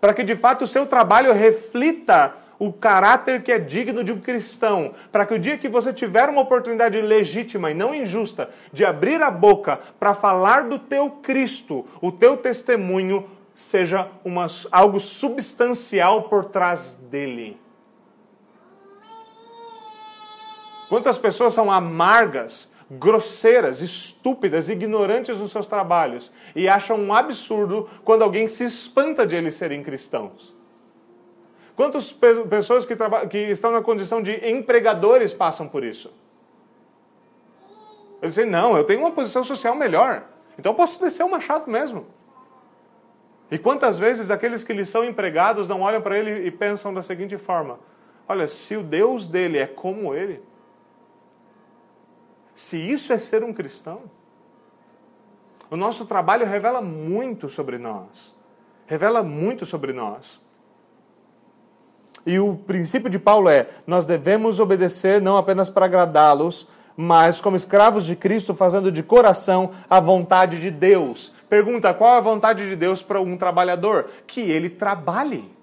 para que de fato o seu trabalho reflita o caráter que é digno de um cristão, para que o dia que você tiver uma oportunidade legítima e não injusta de abrir a boca para falar do teu Cristo, o teu testemunho seja uma, algo substancial por trás dele. Quantas pessoas são amargas, grosseiras, estúpidas, ignorantes nos seus trabalhos e acham um absurdo quando alguém se espanta de eles serem cristãos? Quantas pessoas que, que estão na condição de empregadores passam por isso? Eles dizem, não, eu tenho uma posição social melhor, então eu posso descer o machado mesmo. E quantas vezes aqueles que lhe são empregados não olham para ele e pensam da seguinte forma: olha, se o Deus dele é como ele, se isso é ser um cristão, o nosso trabalho revela muito sobre nós. Revela muito sobre nós. E o princípio de Paulo é: nós devemos obedecer não apenas para agradá-los, mas como escravos de Cristo, fazendo de coração a vontade de Deus. Pergunta: qual é a vontade de Deus para um trabalhador? Que ele trabalhe.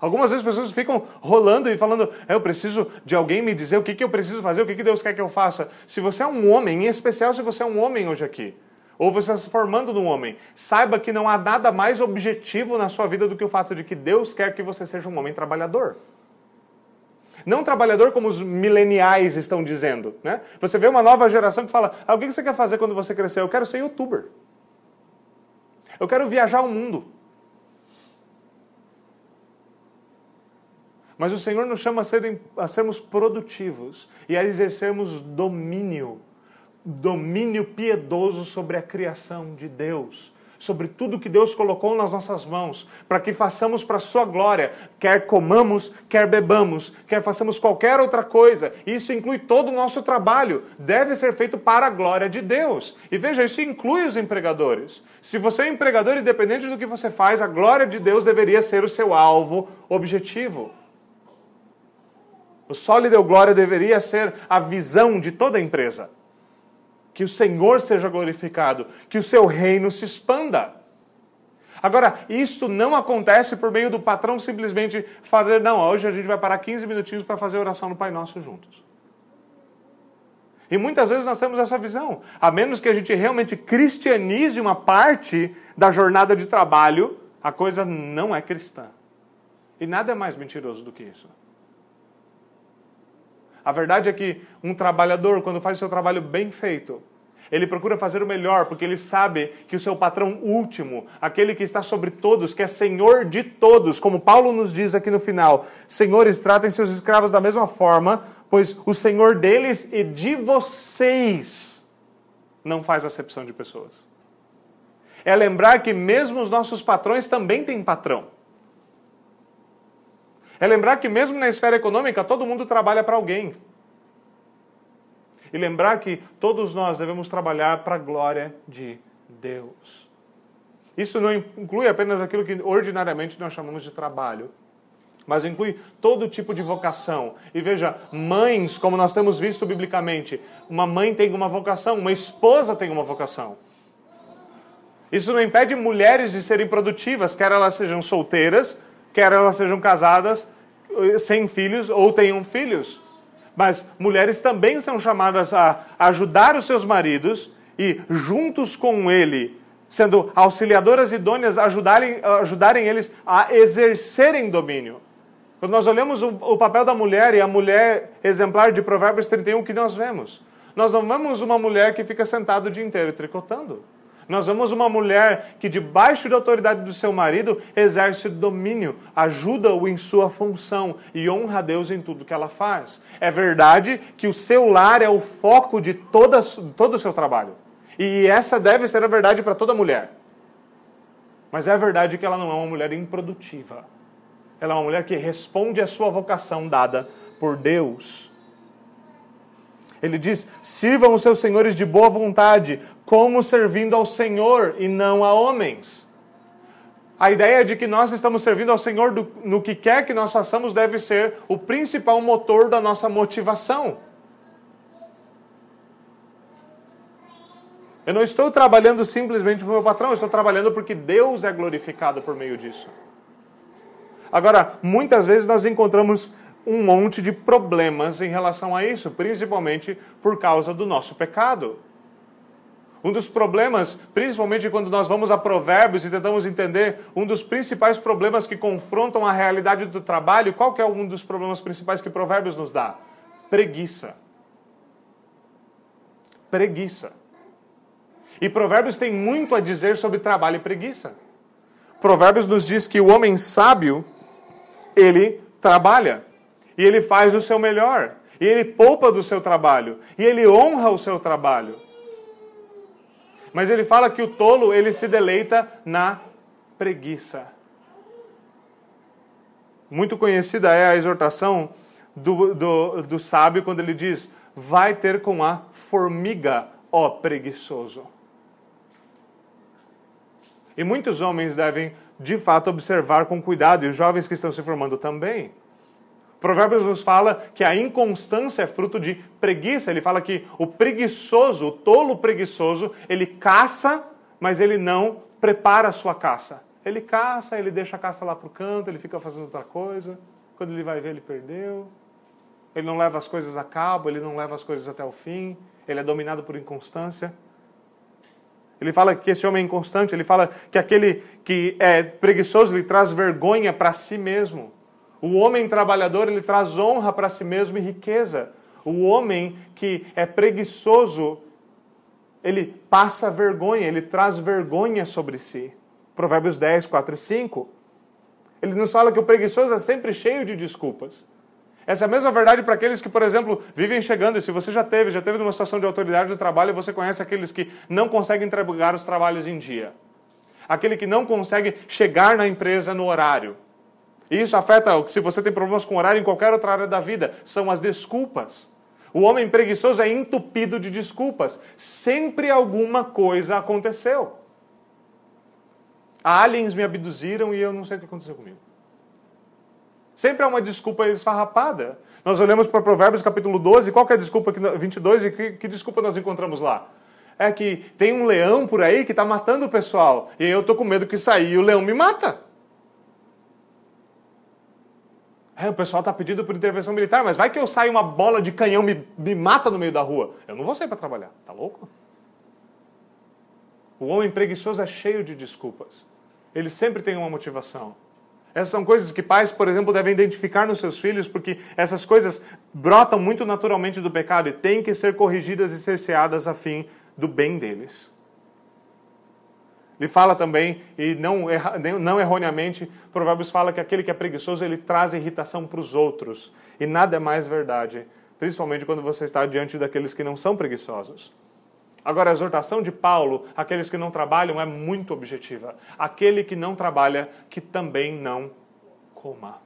Algumas vezes as pessoas ficam rolando e falando, eu preciso de alguém me dizer o que, que eu preciso fazer, o que, que Deus quer que eu faça. Se você é um homem, em especial se você é um homem hoje aqui, ou você está se formando num homem, saiba que não há nada mais objetivo na sua vida do que o fato de que Deus quer que você seja um homem trabalhador. Não trabalhador como os mileniais estão dizendo. Né? Você vê uma nova geração que fala: ah, o que você quer fazer quando você crescer? Eu quero ser youtuber. Eu quero viajar o mundo. Mas o Senhor nos chama a, serem, a sermos produtivos e a exercermos domínio, domínio piedoso sobre a criação de Deus, sobre tudo que Deus colocou nas nossas mãos, para que façamos para a Sua glória, quer comamos, quer bebamos, quer façamos qualquer outra coisa. Isso inclui todo o nosso trabalho, deve ser feito para a glória de Deus. E veja, isso inclui os empregadores. Se você é empregador, independente do que você faz, a glória de Deus deveria ser o seu alvo objetivo. O só lhe deu glória deveria ser a visão de toda a empresa. Que o Senhor seja glorificado, que o seu reino se expanda. Agora, isto não acontece por meio do patrão simplesmente fazer, não, hoje a gente vai parar 15 minutinhos para fazer oração no Pai Nosso juntos. E muitas vezes nós temos essa visão. A menos que a gente realmente cristianize uma parte da jornada de trabalho, a coisa não é cristã. E nada é mais mentiroso do que isso. A verdade é que um trabalhador, quando faz o seu trabalho bem feito, ele procura fazer o melhor, porque ele sabe que o seu patrão último, aquele que está sobre todos, que é senhor de todos, como Paulo nos diz aqui no final: Senhores, tratem seus escravos da mesma forma, pois o senhor deles e de vocês não faz acepção de pessoas. É lembrar que mesmo os nossos patrões também têm patrão. É lembrar que mesmo na esfera econômica, todo mundo trabalha para alguém. E lembrar que todos nós devemos trabalhar para a glória de Deus. Isso não inclui apenas aquilo que ordinariamente nós chamamos de trabalho, mas inclui todo tipo de vocação. E veja, mães, como nós temos visto biblicamente, uma mãe tem uma vocação, uma esposa tem uma vocação. Isso não impede mulheres de serem produtivas, quer elas sejam solteiras, quer elas sejam casadas, eh, sem filhos ou tenham filhos. Mas mulheres também são chamadas a ajudar os seus maridos e, juntos com ele, sendo auxiliadoras idôneas, ajudarem, ajudarem eles a exercerem domínio. Quando nós olhamos o, o papel da mulher e a mulher exemplar de Provérbios 31, o que nós vemos? Nós não vemos uma mulher que fica sentada o dia inteiro tricotando. Nós vemos uma mulher que, debaixo da autoridade do seu marido, exerce domínio, ajuda-o em sua função e honra a Deus em tudo que ela faz. É verdade que o seu lar é o foco de toda, todo o seu trabalho. E essa deve ser a verdade para toda mulher. Mas é verdade que ela não é uma mulher improdutiva. Ela é uma mulher que responde à sua vocação dada por Deus. Ele diz: sirvam os seus senhores de boa vontade, como servindo ao Senhor e não a homens. A ideia de que nós estamos servindo ao Senhor do, no que quer que nós façamos deve ser o principal motor da nossa motivação. Eu não estou trabalhando simplesmente para o meu patrão, eu estou trabalhando porque Deus é glorificado por meio disso. Agora, muitas vezes nós encontramos um monte de problemas em relação a isso, principalmente por causa do nosso pecado. Um dos problemas, principalmente quando nós vamos a Provérbios e tentamos entender um dos principais problemas que confrontam a realidade do trabalho, qual que é um dos problemas principais que Provérbios nos dá? Preguiça. Preguiça. E Provérbios tem muito a dizer sobre trabalho e preguiça. Provérbios nos diz que o homem sábio, ele trabalha e ele faz o seu melhor, e ele poupa do seu trabalho, e ele honra o seu trabalho. Mas ele fala que o tolo, ele se deleita na preguiça. Muito conhecida é a exortação do, do, do sábio quando ele diz: Vai ter com a formiga, ó preguiçoso. E muitos homens devem de fato observar com cuidado, e os jovens que estão se formando também. Provérbios nos fala que a inconstância é fruto de preguiça. Ele fala que o preguiçoso, o tolo preguiçoso, ele caça, mas ele não prepara a sua caça. Ele caça, ele deixa a caça lá para o canto, ele fica fazendo outra coisa. Quando ele vai ver, ele perdeu. Ele não leva as coisas a cabo, ele não leva as coisas até o fim. Ele é dominado por inconstância. Ele fala que esse homem é inconstante, ele fala que aquele que é preguiçoso, ele traz vergonha para si mesmo. O homem trabalhador, ele traz honra para si mesmo e riqueza. O homem que é preguiçoso, ele passa vergonha, ele traz vergonha sobre si. Provérbios 10, 4 e 5. Ele nos fala que o preguiçoso é sempre cheio de desculpas. Essa é a mesma verdade para aqueles que, por exemplo, vivem chegando, e se você já teve, já teve numa situação de autoridade do trabalho, você conhece aqueles que não conseguem entregar os trabalhos em dia. Aquele que não consegue chegar na empresa no horário. E isso afeta, se você tem problemas com horário em qualquer outra área da vida, são as desculpas. O homem preguiçoso é entupido de desculpas. Sempre alguma coisa aconteceu. Aliens me abduziram e eu não sei o que aconteceu comigo. Sempre há uma desculpa esfarrapada. Nós olhamos para Provérbios capítulo 12, qual que é a desculpa, 22, e que, que desculpa nós encontramos lá? É que tem um leão por aí que está matando o pessoal, e eu estou com medo que sair e o leão me mata. É, o pessoal está pedindo por intervenção militar, mas vai que eu saio uma bola de canhão me, me mata no meio da rua. Eu não vou sair para trabalhar, tá louco? O homem preguiçoso é cheio de desculpas. Ele sempre tem uma motivação. Essas são coisas que pais, por exemplo, devem identificar nos seus filhos, porque essas coisas brotam muito naturalmente do pecado e têm que ser corrigidas e cerceadas a fim do bem deles. Ele fala também, e não, não erroneamente, Provérbios fala que aquele que é preguiçoso, ele traz irritação para os outros. E nada é mais verdade, principalmente quando você está diante daqueles que não são preguiçosos. Agora, a exortação de Paulo àqueles que não trabalham é muito objetiva. Aquele que não trabalha, que também não coma.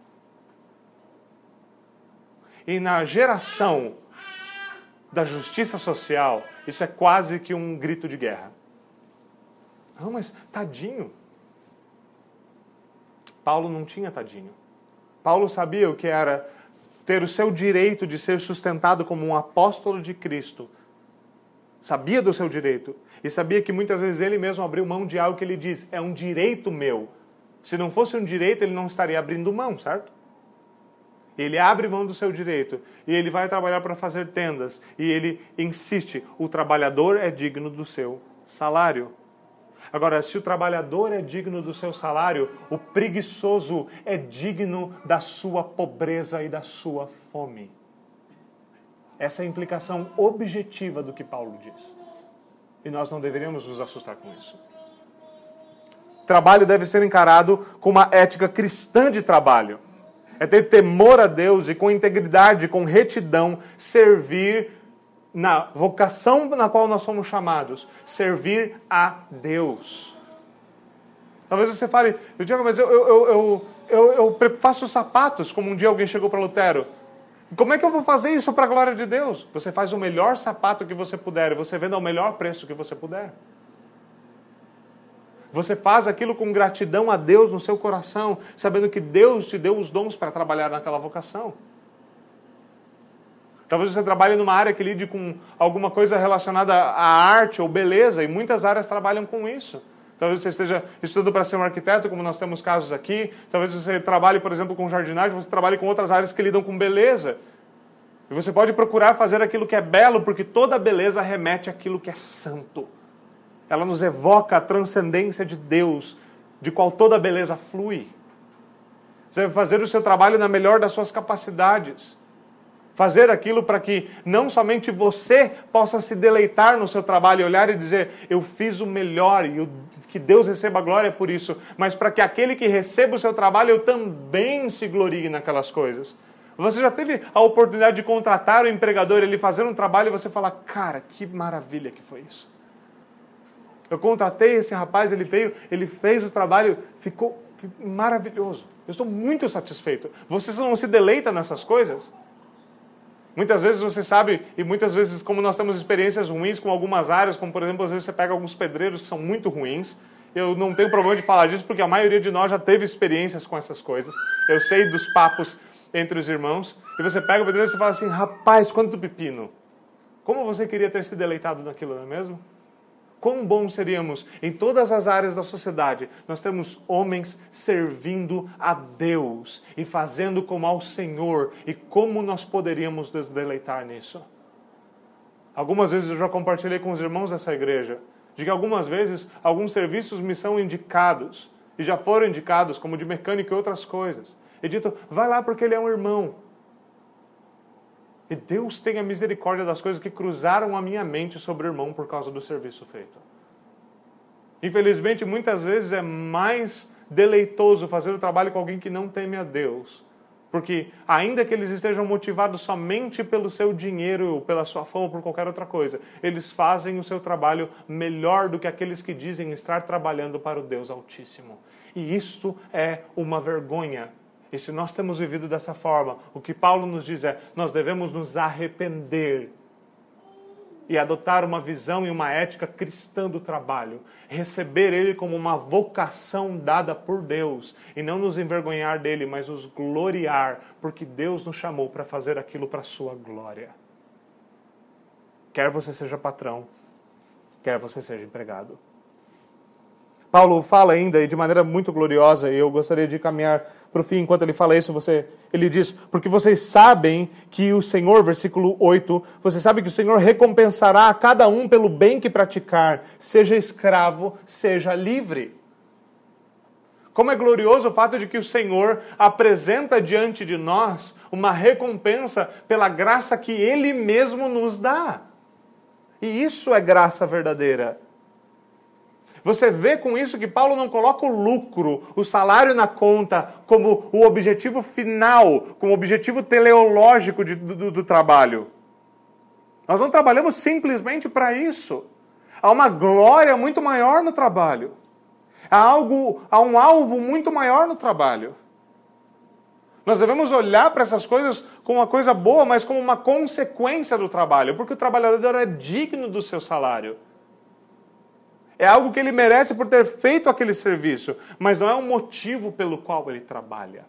E na geração da justiça social, isso é quase que um grito de guerra. Não, mas tadinho. Paulo não tinha tadinho. Paulo sabia o que era ter o seu direito de ser sustentado como um apóstolo de Cristo sabia do seu direito e sabia que muitas vezes ele mesmo abriu mão de algo que ele diz, é um direito meu. Se não fosse um direito, ele não estaria abrindo mão, certo? Ele abre mão do seu direito e ele vai trabalhar para fazer tendas e ele insiste: o trabalhador é digno do seu salário. Agora, se o trabalhador é digno do seu salário, o preguiçoso é digno da sua pobreza e da sua fome. Essa é a implicação objetiva do que Paulo diz. E nós não deveríamos nos assustar com isso. Trabalho deve ser encarado com uma ética cristã de trabalho. É ter temor a Deus e com integridade, com retidão, servir na vocação na qual nós somos chamados, servir a Deus. Talvez você fale, eu digo, mas eu, eu, eu, eu, faço sapatos, como um dia alguém chegou para Lutero. Como é que eu vou fazer isso para a glória de Deus? Você faz o melhor sapato que você puder, você vende ao melhor preço que você puder. Você faz aquilo com gratidão a Deus no seu coração, sabendo que Deus te deu os dons para trabalhar naquela vocação. Talvez você trabalhe numa área que lide com alguma coisa relacionada à arte ou beleza, e muitas áreas trabalham com isso. Talvez você esteja estudando para ser um arquiteto, como nós temos casos aqui. Talvez você trabalhe, por exemplo, com jardinagem, você trabalhe com outras áreas que lidam com beleza. E você pode procurar fazer aquilo que é belo, porque toda beleza remete àquilo que é santo. Ela nos evoca a transcendência de Deus, de qual toda beleza flui. Você vai fazer o seu trabalho na melhor das suas capacidades. Fazer aquilo para que não somente você possa se deleitar no seu trabalho olhar e dizer, eu fiz o melhor e que Deus receba glória por isso, mas para que aquele que receba o seu trabalho eu também se glorie naquelas coisas. Você já teve a oportunidade de contratar o empregador, ele fazer um trabalho e você falar, cara, que maravilha que foi isso. Eu contratei esse rapaz, ele veio, ele fez o trabalho, ficou maravilhoso. Eu estou muito satisfeito. Você não se deleita nessas coisas? Muitas vezes você sabe, e muitas vezes, como nós temos experiências ruins com algumas áreas, como por exemplo, às vezes você pega alguns pedreiros que são muito ruins, Eu não tenho problema de falar disso porque a maioria de nós já teve experiências com essas coisas. Eu sei dos papos entre os irmãos. E você pega o pedreiro e você fala assim: rapaz, quanto pepino. Como você queria ter se deleitado naquilo, não é mesmo? Quão bom seríamos em todas as áreas da sociedade. Nós temos homens servindo a Deus e fazendo como ao Senhor. E como nós poderíamos nos deleitar nisso? Algumas vezes eu já compartilhei com os irmãos dessa igreja de que algumas vezes alguns serviços me são indicados e já foram indicados, como de mecânica e outras coisas. E dito, vai lá porque ele é um irmão. E Deus tem a misericórdia das coisas que cruzaram a minha mente sobre o irmão por causa do serviço feito. Infelizmente, muitas vezes é mais deleitoso fazer o trabalho com alguém que não teme a Deus porque, ainda que eles estejam motivados somente pelo seu dinheiro, ou pela sua fama, ou por qualquer outra coisa, eles fazem o seu trabalho melhor do que aqueles que dizem estar trabalhando para o Deus Altíssimo. E isto é uma vergonha. E se nós temos vivido dessa forma, o que Paulo nos diz é: nós devemos nos arrepender e adotar uma visão e uma ética cristã do trabalho, receber ele como uma vocação dada por Deus e não nos envergonhar dele, mas nos gloriar, porque Deus nos chamou para fazer aquilo para a sua glória. Quer você seja patrão, quer você seja empregado. Paulo fala ainda, e de maneira muito gloriosa, e eu gostaria de caminhar para o fim, enquanto ele fala isso, você, ele diz, porque vocês sabem que o Senhor, versículo 8, vocês sabem que o Senhor recompensará a cada um pelo bem que praticar, seja escravo, seja livre. Como é glorioso o fato de que o Senhor apresenta diante de nós uma recompensa pela graça que Ele mesmo nos dá. E isso é graça verdadeira. Você vê com isso que Paulo não coloca o lucro, o salário na conta, como o objetivo final, como o objetivo teleológico de, do, do trabalho. Nós não trabalhamos simplesmente para isso. Há uma glória muito maior no trabalho. Há, algo, há um alvo muito maior no trabalho. Nós devemos olhar para essas coisas como uma coisa boa, mas como uma consequência do trabalho, porque o trabalhador é digno do seu salário. É algo que ele merece por ter feito aquele serviço, mas não é o motivo pelo qual ele trabalha.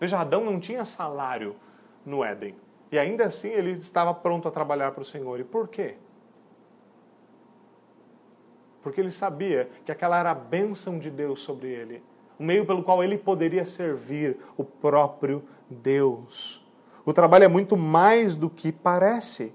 Veja, Adão não tinha salário no Éden. E ainda assim ele estava pronto a trabalhar para o Senhor. E por quê? Porque ele sabia que aquela era a bênção de Deus sobre ele o meio pelo qual ele poderia servir o próprio Deus. O trabalho é muito mais do que parece.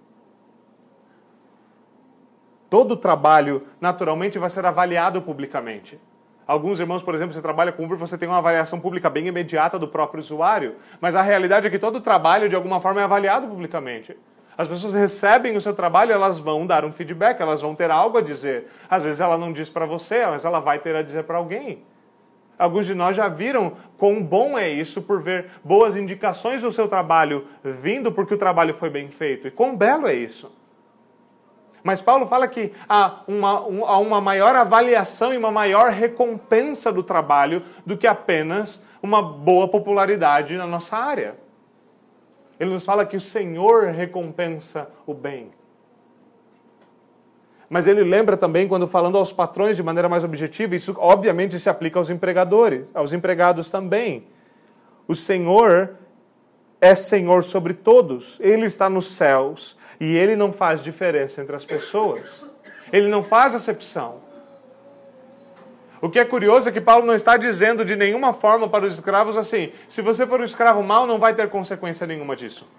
Todo trabalho, naturalmente, vai ser avaliado publicamente. Alguns irmãos, por exemplo, você trabalha com Uber, você tem uma avaliação pública bem imediata do próprio usuário, mas a realidade é que todo trabalho, de alguma forma, é avaliado publicamente. As pessoas recebem o seu trabalho, elas vão dar um feedback, elas vão ter algo a dizer. Às vezes ela não diz para você, mas ela vai ter a dizer para alguém. Alguns de nós já viram quão bom é isso por ver boas indicações do seu trabalho vindo porque o trabalho foi bem feito. E quão belo é isso. Mas Paulo fala que há uma, um, há uma maior avaliação e uma maior recompensa do trabalho do que apenas uma boa popularidade na nossa área. Ele nos fala que o Senhor recompensa o bem. Mas ele lembra também, quando falando aos patrões de maneira mais objetiva, isso obviamente se aplica aos empregadores, aos empregados também. O Senhor é Senhor sobre todos, Ele está nos céus e ele não faz diferença entre as pessoas. Ele não faz acepção. O que é curioso é que Paulo não está dizendo de nenhuma forma para os escravos assim: se você for um escravo mau, não vai ter consequência nenhuma disso.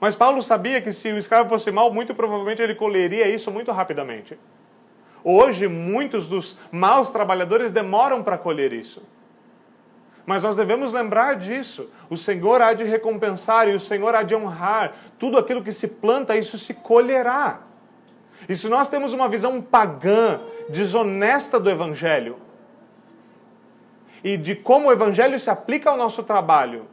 Mas Paulo sabia que se o escravo fosse mau, muito provavelmente ele colheria isso muito rapidamente. Hoje, muitos dos maus trabalhadores demoram para colher isso. Mas nós devemos lembrar disso. O Senhor há de recompensar e o Senhor há de honrar. Tudo aquilo que se planta, isso se colherá. E se nós temos uma visão pagã, desonesta do Evangelho, e de como o Evangelho se aplica ao nosso trabalho,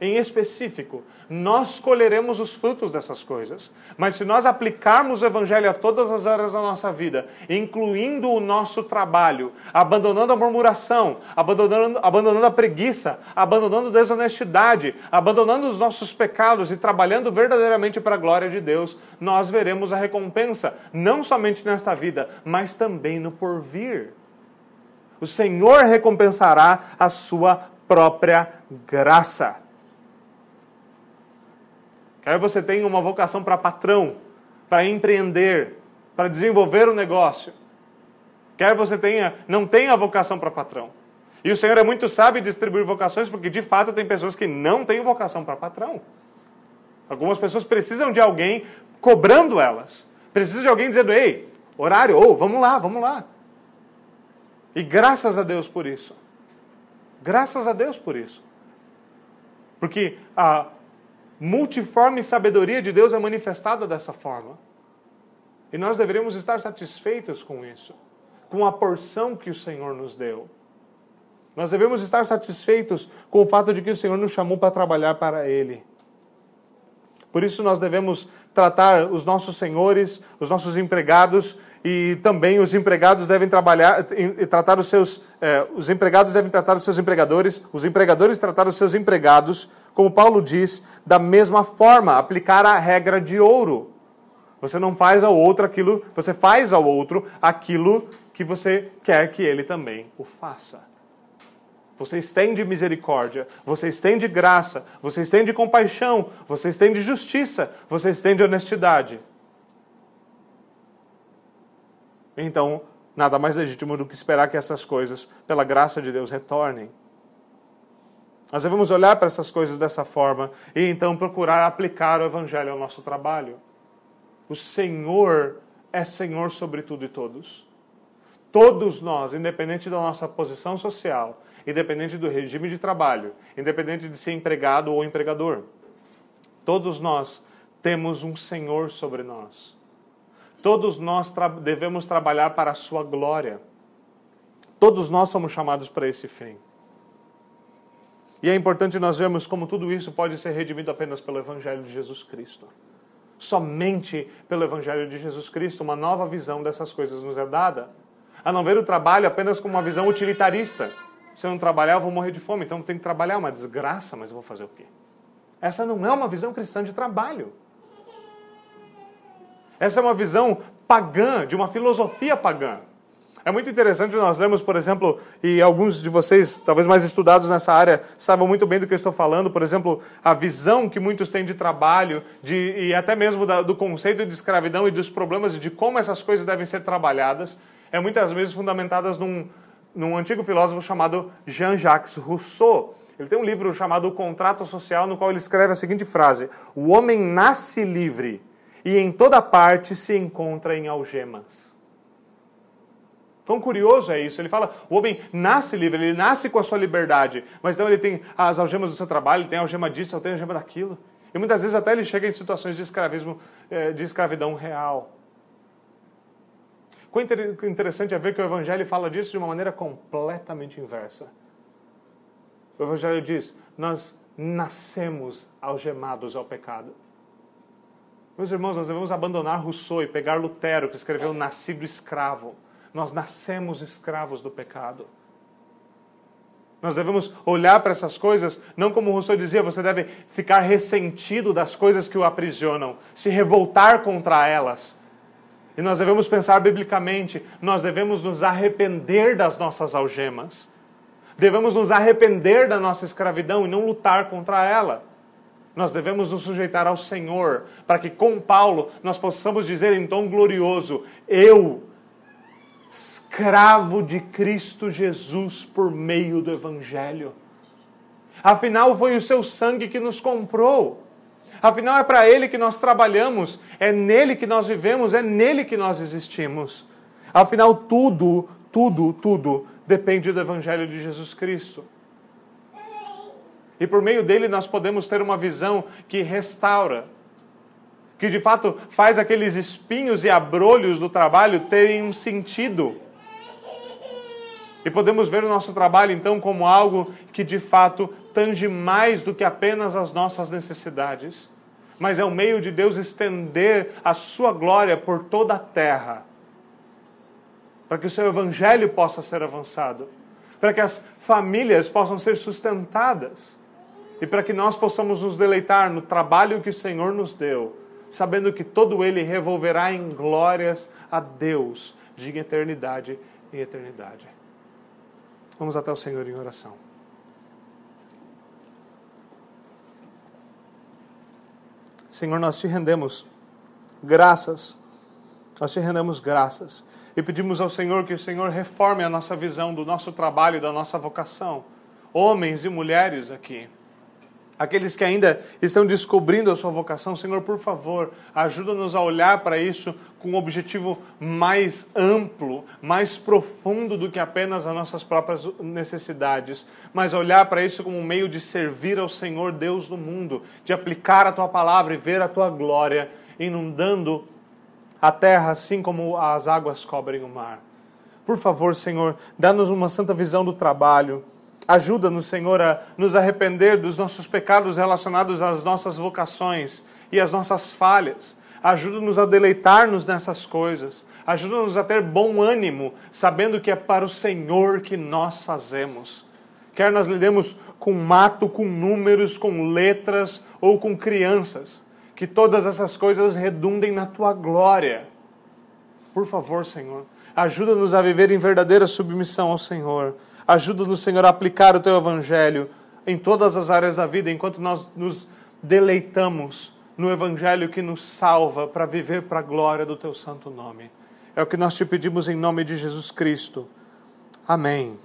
em específico, nós colheremos os frutos dessas coisas. Mas se nós aplicarmos o Evangelho a todas as áreas da nossa vida, incluindo o nosso trabalho, abandonando a murmuração, abandonando, abandonando a preguiça, abandonando a desonestidade, abandonando os nossos pecados e trabalhando verdadeiramente para a glória de Deus, nós veremos a recompensa, não somente nesta vida, mas também no porvir. O Senhor recompensará a sua própria graça. Quer você tenha uma vocação para patrão, para empreender, para desenvolver o um negócio. Quer você tenha, não tenha vocação para patrão. E o Senhor é muito sábio distribuir vocações, porque de fato tem pessoas que não têm vocação para patrão. Algumas pessoas precisam de alguém cobrando elas. Precisam de alguém dizendo, ei, horário, ou oh, vamos lá, vamos lá. E graças a Deus por isso. Graças a Deus por isso. Porque a, multiforme sabedoria de Deus é manifestada dessa forma. E nós deveríamos estar satisfeitos com isso, com a porção que o Senhor nos deu. Nós devemos estar satisfeitos com o fato de que o Senhor nos chamou para trabalhar para Ele. Por isso nós devemos tratar os nossos senhores, os nossos empregados e também os empregados devem trabalhar tratar os seus eh, os empregados devem tratar os seus empregadores, os empregadores tratar os seus empregados, como Paulo diz, da mesma forma, aplicar a regra de ouro. Você não faz ao outro aquilo, você faz ao outro aquilo que você quer que ele também o faça. Você estende misericórdia, você estende graça, você estende compaixão, você estende justiça, você estende honestidade. Então, nada mais legítimo do que esperar que essas coisas, pela graça de Deus, retornem. Nós devemos olhar para essas coisas dessa forma e então procurar aplicar o Evangelho ao nosso trabalho. O Senhor é Senhor sobre tudo e todos. Todos nós, independente da nossa posição social, independente do regime de trabalho, independente de ser empregado ou empregador, todos nós temos um Senhor sobre nós. Todos nós tra devemos trabalhar para a sua glória. Todos nós somos chamados para esse fim. E é importante nós vermos como tudo isso pode ser redimido apenas pelo Evangelho de Jesus Cristo. Somente pelo Evangelho de Jesus Cristo, uma nova visão dessas coisas nos é dada. A não ver o trabalho apenas como uma visão utilitarista. Se eu não trabalhar, eu vou morrer de fome, então tem que trabalhar, é uma desgraça, mas eu vou fazer o quê? Essa não é uma visão cristã de trabalho. Essa é uma visão pagã, de uma filosofia pagã. É muito interessante nós lemos, por exemplo, e alguns de vocês, talvez mais estudados nessa área, saibam muito bem do que eu estou falando, por exemplo, a visão que muitos têm de trabalho, de, e até mesmo da, do conceito de escravidão e dos problemas de como essas coisas devem ser trabalhadas, é muitas vezes fundamentadas num, num antigo filósofo chamado Jean-Jacques Rousseau. Ele tem um livro chamado O Contrato Social, no qual ele escreve a seguinte frase: O homem nasce livre e em toda parte se encontra em algemas. Quão curioso é isso? Ele fala, o homem nasce livre, ele nasce com a sua liberdade, mas então ele tem as algemas do seu trabalho, ele tem a algema disso, ele tem a algema daquilo. E muitas vezes até ele chega em situações de escravismo, eh, de escravidão real. Quão interessante é ver que o Evangelho fala disso de uma maneira completamente inversa. O Evangelho diz: nós nascemos algemados ao pecado. Meus irmãos, nós devemos abandonar Rousseau e pegar Lutero, que escreveu Nascido Escravo. Nós nascemos escravos do pecado. Nós devemos olhar para essas coisas, não como Rousseau dizia, você deve ficar ressentido das coisas que o aprisionam, se revoltar contra elas. E nós devemos pensar biblicamente, nós devemos nos arrepender das nossas algemas. Devemos nos arrepender da nossa escravidão e não lutar contra ela. Nós devemos nos sujeitar ao Senhor, para que com Paulo nós possamos dizer em tom glorioso: Eu, escravo de Cristo Jesus por meio do Evangelho. Afinal, foi o seu sangue que nos comprou. Afinal, é para Ele que nós trabalhamos, é nele que nós vivemos, é nele que nós existimos. Afinal, tudo, tudo, tudo depende do Evangelho de Jesus Cristo. E por meio dele nós podemos ter uma visão que restaura, que de fato faz aqueles espinhos e abrolhos do trabalho terem um sentido. E podemos ver o nosso trabalho então como algo que de fato tange mais do que apenas as nossas necessidades, mas é o meio de Deus estender a sua glória por toda a terra, para que o seu evangelho possa ser avançado, para que as famílias possam ser sustentadas e para que nós possamos nos deleitar no trabalho que o Senhor nos deu, sabendo que todo ele revolverá em glórias a Deus de eternidade em eternidade. Vamos até o Senhor em oração. Senhor, nós te rendemos graças, nós te rendemos graças e pedimos ao Senhor que o Senhor reforme a nossa visão do nosso trabalho e da nossa vocação. Homens e mulheres aqui, aqueles que ainda estão descobrindo a sua vocação, Senhor, por favor, ajuda-nos a olhar para isso com um objetivo mais amplo, mais profundo do que apenas as nossas próprias necessidades, mas olhar para isso como um meio de servir ao Senhor Deus do mundo, de aplicar a tua palavra e ver a tua glória inundando a terra assim como as águas cobrem o mar. Por favor, Senhor, dá-nos uma santa visão do trabalho Ajuda-nos, Senhor, a nos arrepender dos nossos pecados relacionados às nossas vocações e às nossas falhas. Ajuda-nos a deleitar-nos nessas coisas. Ajuda-nos a ter bom ânimo, sabendo que é para o Senhor que nós fazemos. Quer nós lidemos com mato, com números, com letras ou com crianças, que todas essas coisas redundem na tua glória. Por favor, Senhor, ajuda-nos a viver em verdadeira submissão ao Senhor Ajuda-nos, Senhor, a aplicar o teu evangelho em todas as áreas da vida, enquanto nós nos deleitamos no evangelho que nos salva para viver para a glória do teu santo nome. É o que nós te pedimos em nome de Jesus Cristo. Amém.